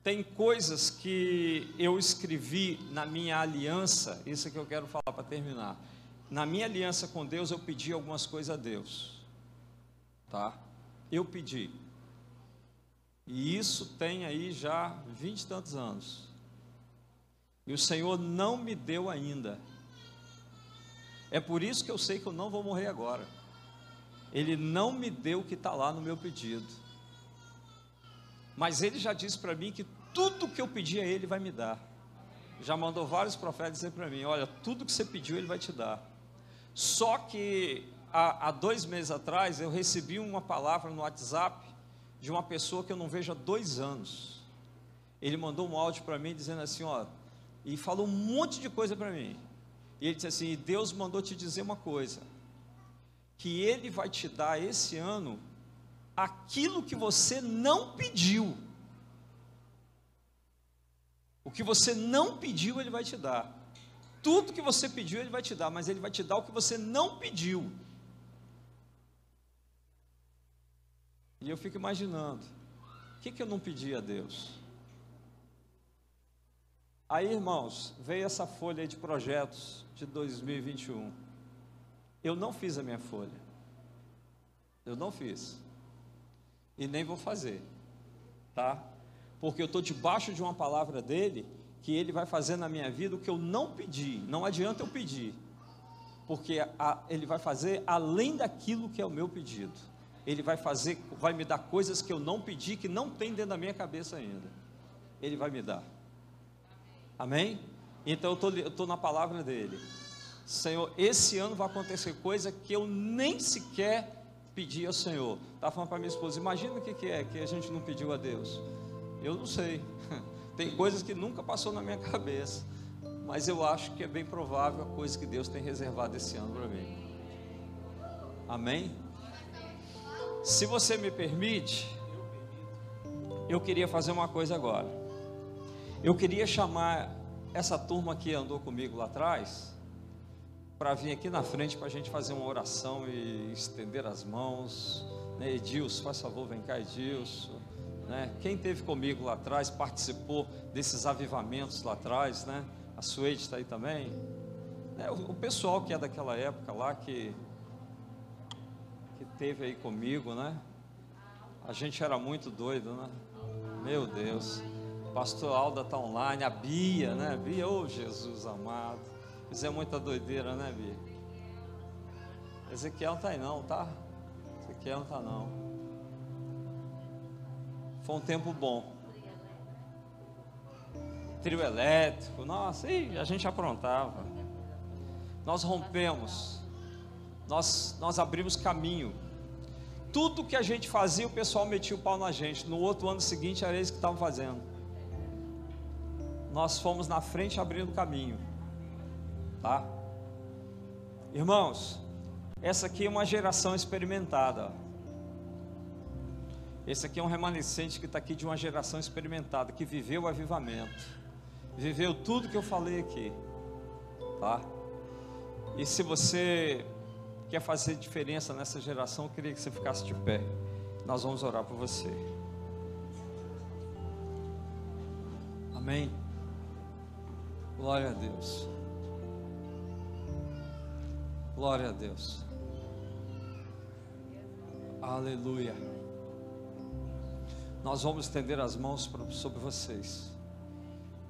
Tem coisas que eu escrevi na minha aliança, isso é que eu quero falar para terminar. Na minha aliança com Deus, eu pedi algumas coisas a Deus. Tá? Eu pedi. E isso tem aí já vinte e tantos anos. E o Senhor não me deu ainda. É por isso que eu sei que eu não vou morrer agora. Ele não me deu o que está lá no meu pedido. Mas ele já disse para mim que tudo que eu pedi a ele vai me dar. Já mandou vários profetas dizer para mim: olha, tudo que você pediu ele vai te dar. Só que há, há dois meses atrás eu recebi uma palavra no WhatsApp de uma pessoa que eu não vejo há dois anos. Ele mandou um áudio para mim dizendo assim: ó, e falou um monte de coisa para mim. E ele disse assim: Deus mandou te dizer uma coisa que Ele vai te dar esse ano aquilo que você não pediu. O que você não pediu, Ele vai te dar. Tudo que você pediu, Ele vai te dar, mas Ele vai te dar o que você não pediu. E eu fico imaginando, o que, que eu não pedi a Deus? Aí, irmãos, veio essa folha de projetos de 2021. Eu não fiz a minha folha. Eu não fiz. E nem vou fazer. Tá? Porque eu estou debaixo de uma palavra dele que ele vai fazer na minha vida o que eu não pedi. Não adianta eu pedir. Porque a, ele vai fazer além daquilo que é o meu pedido. Ele vai fazer, vai me dar coisas que eu não pedi, que não tem dentro da minha cabeça ainda. Ele vai me dar. Amém? Então eu estou na palavra dele. Senhor, esse ano vai acontecer coisa que eu nem sequer pedi ao Senhor. Estava falando para minha esposa, imagina o que, que é que a gente não pediu a Deus. Eu não sei. Tem coisas que nunca passou na minha cabeça. Mas eu acho que é bem provável a coisa que Deus tem reservado esse ano para mim. Amém? Se você me permite, eu queria fazer uma coisa agora. Eu queria chamar essa turma que andou comigo lá atrás para vir aqui na frente para a gente fazer uma oração e estender as mãos. Né? Edilson, faz favor, vem cá, Edilson. Né? Quem teve comigo lá atrás, participou desses avivamentos lá atrás, né? A Suede está aí também. É, o, o, pessoal que é daquela época lá, que, que teve aí comigo, né? A gente era muito doido, né? Meu Deus. Pastor Alda está online, a Bia, né? Bia, ô oh, Jesus amado. Isso é muita doideira, né, Bia? Ezequiel não tá aí não, tá? Ezequiel não tá não. Foi um tempo bom. Trio elétrico, nossa, e a gente aprontava. Nós rompemos. Nós, nós abrimos caminho. Tudo que a gente fazia, o pessoal metia o pau na gente. No outro ano seguinte era isso que estavam fazendo. Nós fomos na frente abrindo caminho, tá? Irmãos, essa aqui é uma geração experimentada. Esse aqui é um remanescente que está aqui de uma geração experimentada, que viveu o avivamento, viveu tudo que eu falei aqui, tá? E se você quer fazer diferença nessa geração, eu queria que você ficasse de pé. Nós vamos orar por você. Amém. Glória a Deus. Glória a Deus. Aleluia. Nós vamos estender as mãos sobre vocês.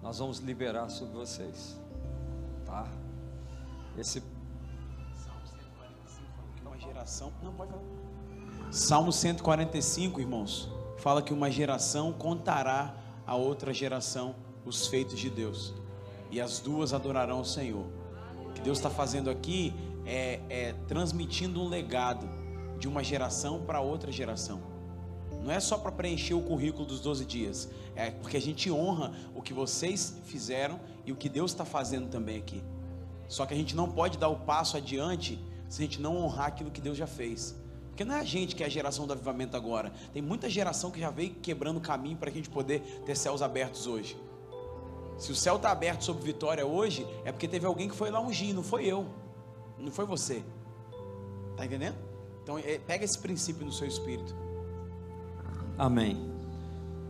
Nós vamos liberar sobre vocês. Tá? Esse geração, não falar. Salmo 145, irmãos, fala que uma geração contará a outra geração os feitos de Deus, e as duas adorarão o Senhor. O que Deus está fazendo aqui é, é transmitindo um legado de uma geração para outra geração. Não é só para preencher o currículo dos 12 dias, é porque a gente honra o que vocês fizeram e o que Deus está fazendo também aqui. Só que a gente não pode dar o passo adiante se a gente não honrar aquilo que Deus já fez. Porque não é a gente que é a geração do avivamento agora. Tem muita geração que já veio quebrando o caminho para a gente poder ter céus abertos hoje. Se o céu está aberto sobre vitória hoje, é porque teve alguém que foi lá ungir, não foi eu, não foi você. Tá entendendo? Então é, pega esse princípio no seu espírito. Amém.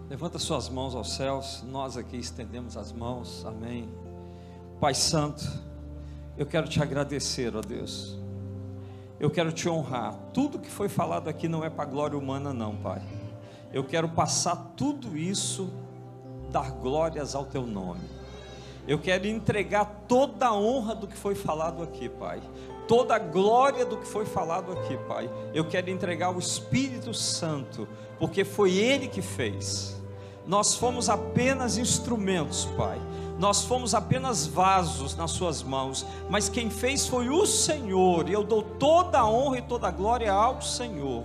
Levanta suas mãos aos céus. Nós aqui estendemos as mãos. Amém. Pai Santo, eu quero te agradecer, ó Deus. Eu quero te honrar. Tudo que foi falado aqui não é para glória humana, não, Pai. Eu quero passar tudo isso dar glórias ao teu nome. Eu quero entregar toda a honra do que foi falado aqui, Pai. Toda a glória do que foi falado aqui, Pai. Eu quero entregar ao Espírito Santo, porque foi Ele que fez. Nós fomos apenas instrumentos, Pai. Nós fomos apenas vasos nas Suas mãos, mas quem fez foi o Senhor, e eu dou toda a honra e toda a glória ao Senhor.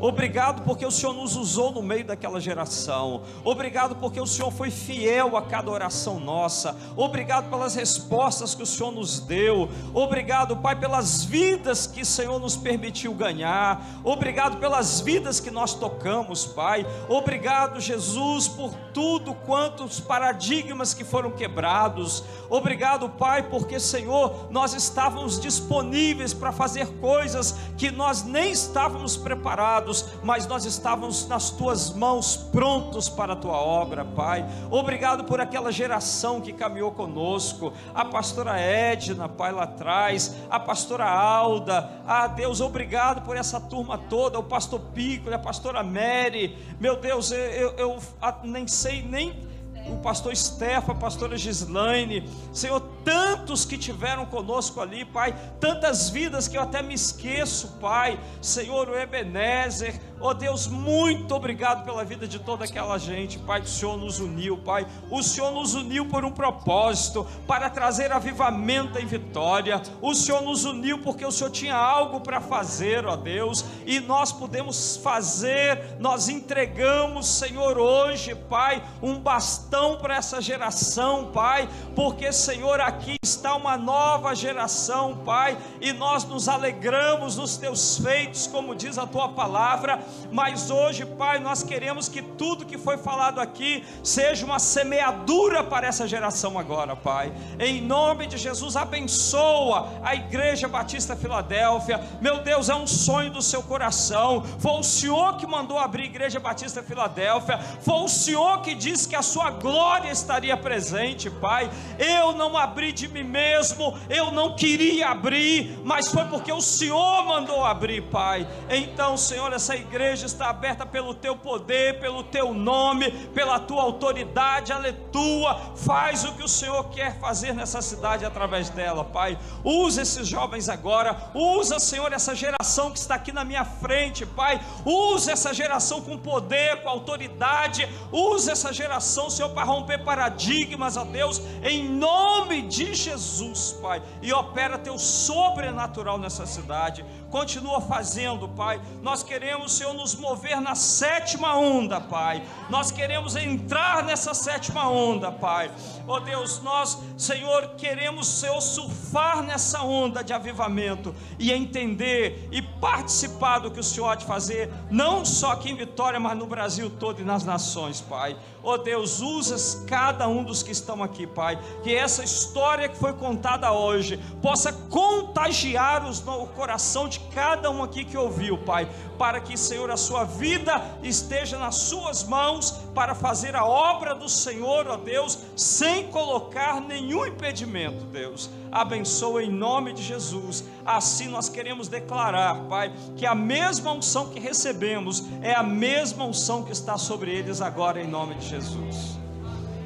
Obrigado porque o Senhor nos usou no meio daquela geração. Obrigado porque o Senhor foi fiel a cada oração nossa. Obrigado pelas respostas que o Senhor nos deu. Obrigado, Pai, pelas vidas que o Senhor nos permitiu ganhar. Obrigado pelas vidas que nós tocamos, Pai. Obrigado, Jesus, por tudo quanto os paradigmas que foram quebrados. Obrigado, Pai, porque, Senhor, nós estávamos disponíveis para fazer coisas que nós nem estávamos preparados mas nós estávamos nas tuas mãos, prontos para a tua obra, Pai. Obrigado por aquela geração que caminhou conosco, a pastora Edna, Pai, lá atrás, a pastora Alda, ah Deus, obrigado por essa turma toda, o pastor Pico, a pastora Mary, meu Deus, eu, eu, eu nem sei nem o pastor Stefa, a pastora Gislaine, Senhor, tantos que tiveram conosco ali, Pai, tantas vidas que eu até me esqueço, Pai, Senhor, o Ebenezer, Oh Deus, muito obrigado pela vida de toda aquela gente, Pai, que o Senhor nos uniu, Pai. O Senhor nos uniu por um propósito, para trazer avivamento em vitória. O Senhor nos uniu porque o Senhor tinha algo para fazer, ó Deus, e nós podemos fazer, nós entregamos, Senhor, hoje, Pai, um bastão para essa geração, Pai, porque, Senhor, aqui está uma nova geração, Pai, e nós nos alegramos nos teus feitos, como diz a tua palavra mas hoje, Pai, nós queremos que tudo que foi falado aqui seja uma semeadura para essa geração agora, Pai. Em nome de Jesus, abençoa a Igreja Batista Filadélfia. Meu Deus, é um sonho do seu coração. Foi o Senhor que mandou abrir a Igreja Batista Filadélfia. Foi o Senhor que disse que a sua glória estaria presente, Pai. Eu não abri de mim mesmo, eu não queria abrir, mas foi porque o Senhor mandou abrir, Pai. Então, Senhor, essa igreja igreja está aberta pelo teu poder, pelo teu nome, pela tua autoridade, ela é tua. Faz o que o Senhor quer fazer nessa cidade através dela, Pai. Usa esses jovens agora, usa, Senhor, essa geração que está aqui na minha frente, Pai. Usa essa geração com poder, com autoridade. Usa essa geração, Senhor, para romper paradigmas, ó Deus, em nome de Jesus, Pai, e opera teu sobrenatural nessa cidade. Continua fazendo, Pai. Nós queremos, Senhor, nos mover na sétima onda, Pai. Nós queremos entrar nessa sétima onda, Pai. Oh Deus, nós, Senhor, queremos, Senhor, surfar nessa onda de avivamento e entender e participar do que o Senhor há de fazer, não só aqui em Vitória, mas no Brasil todo e nas nações, Pai. Oh Deus, usa cada um dos que estão aqui, Pai. Que essa história que foi contada hoje possa contagiar os, o coração de cada um aqui que ouviu, Pai. Para que, Senhor, a sua vida esteja nas suas mãos para fazer a obra do Senhor, ó Deus, sem colocar nenhum impedimento, Deus. Abençoa em nome de Jesus. Assim nós queremos declarar, Pai, que a mesma unção que recebemos é a mesma unção que está sobre eles agora, em nome de Jesus.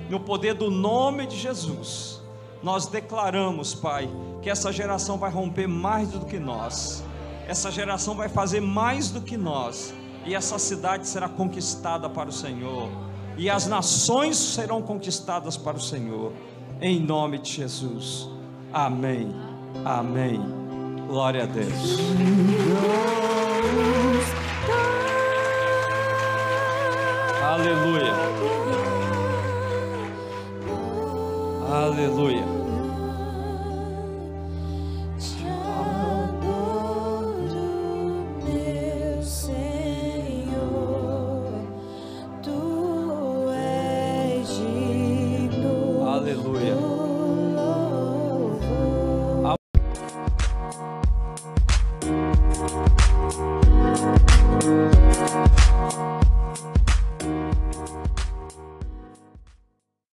No poder do nome de Jesus, nós declaramos, Pai, que essa geração vai romper mais do que nós, essa geração vai fazer mais do que nós, e essa cidade será conquistada para o Senhor, e as nações serão conquistadas para o Senhor, em nome de Jesus. Amém. Amém. Glória a Deus. Aleluia. Aleluia.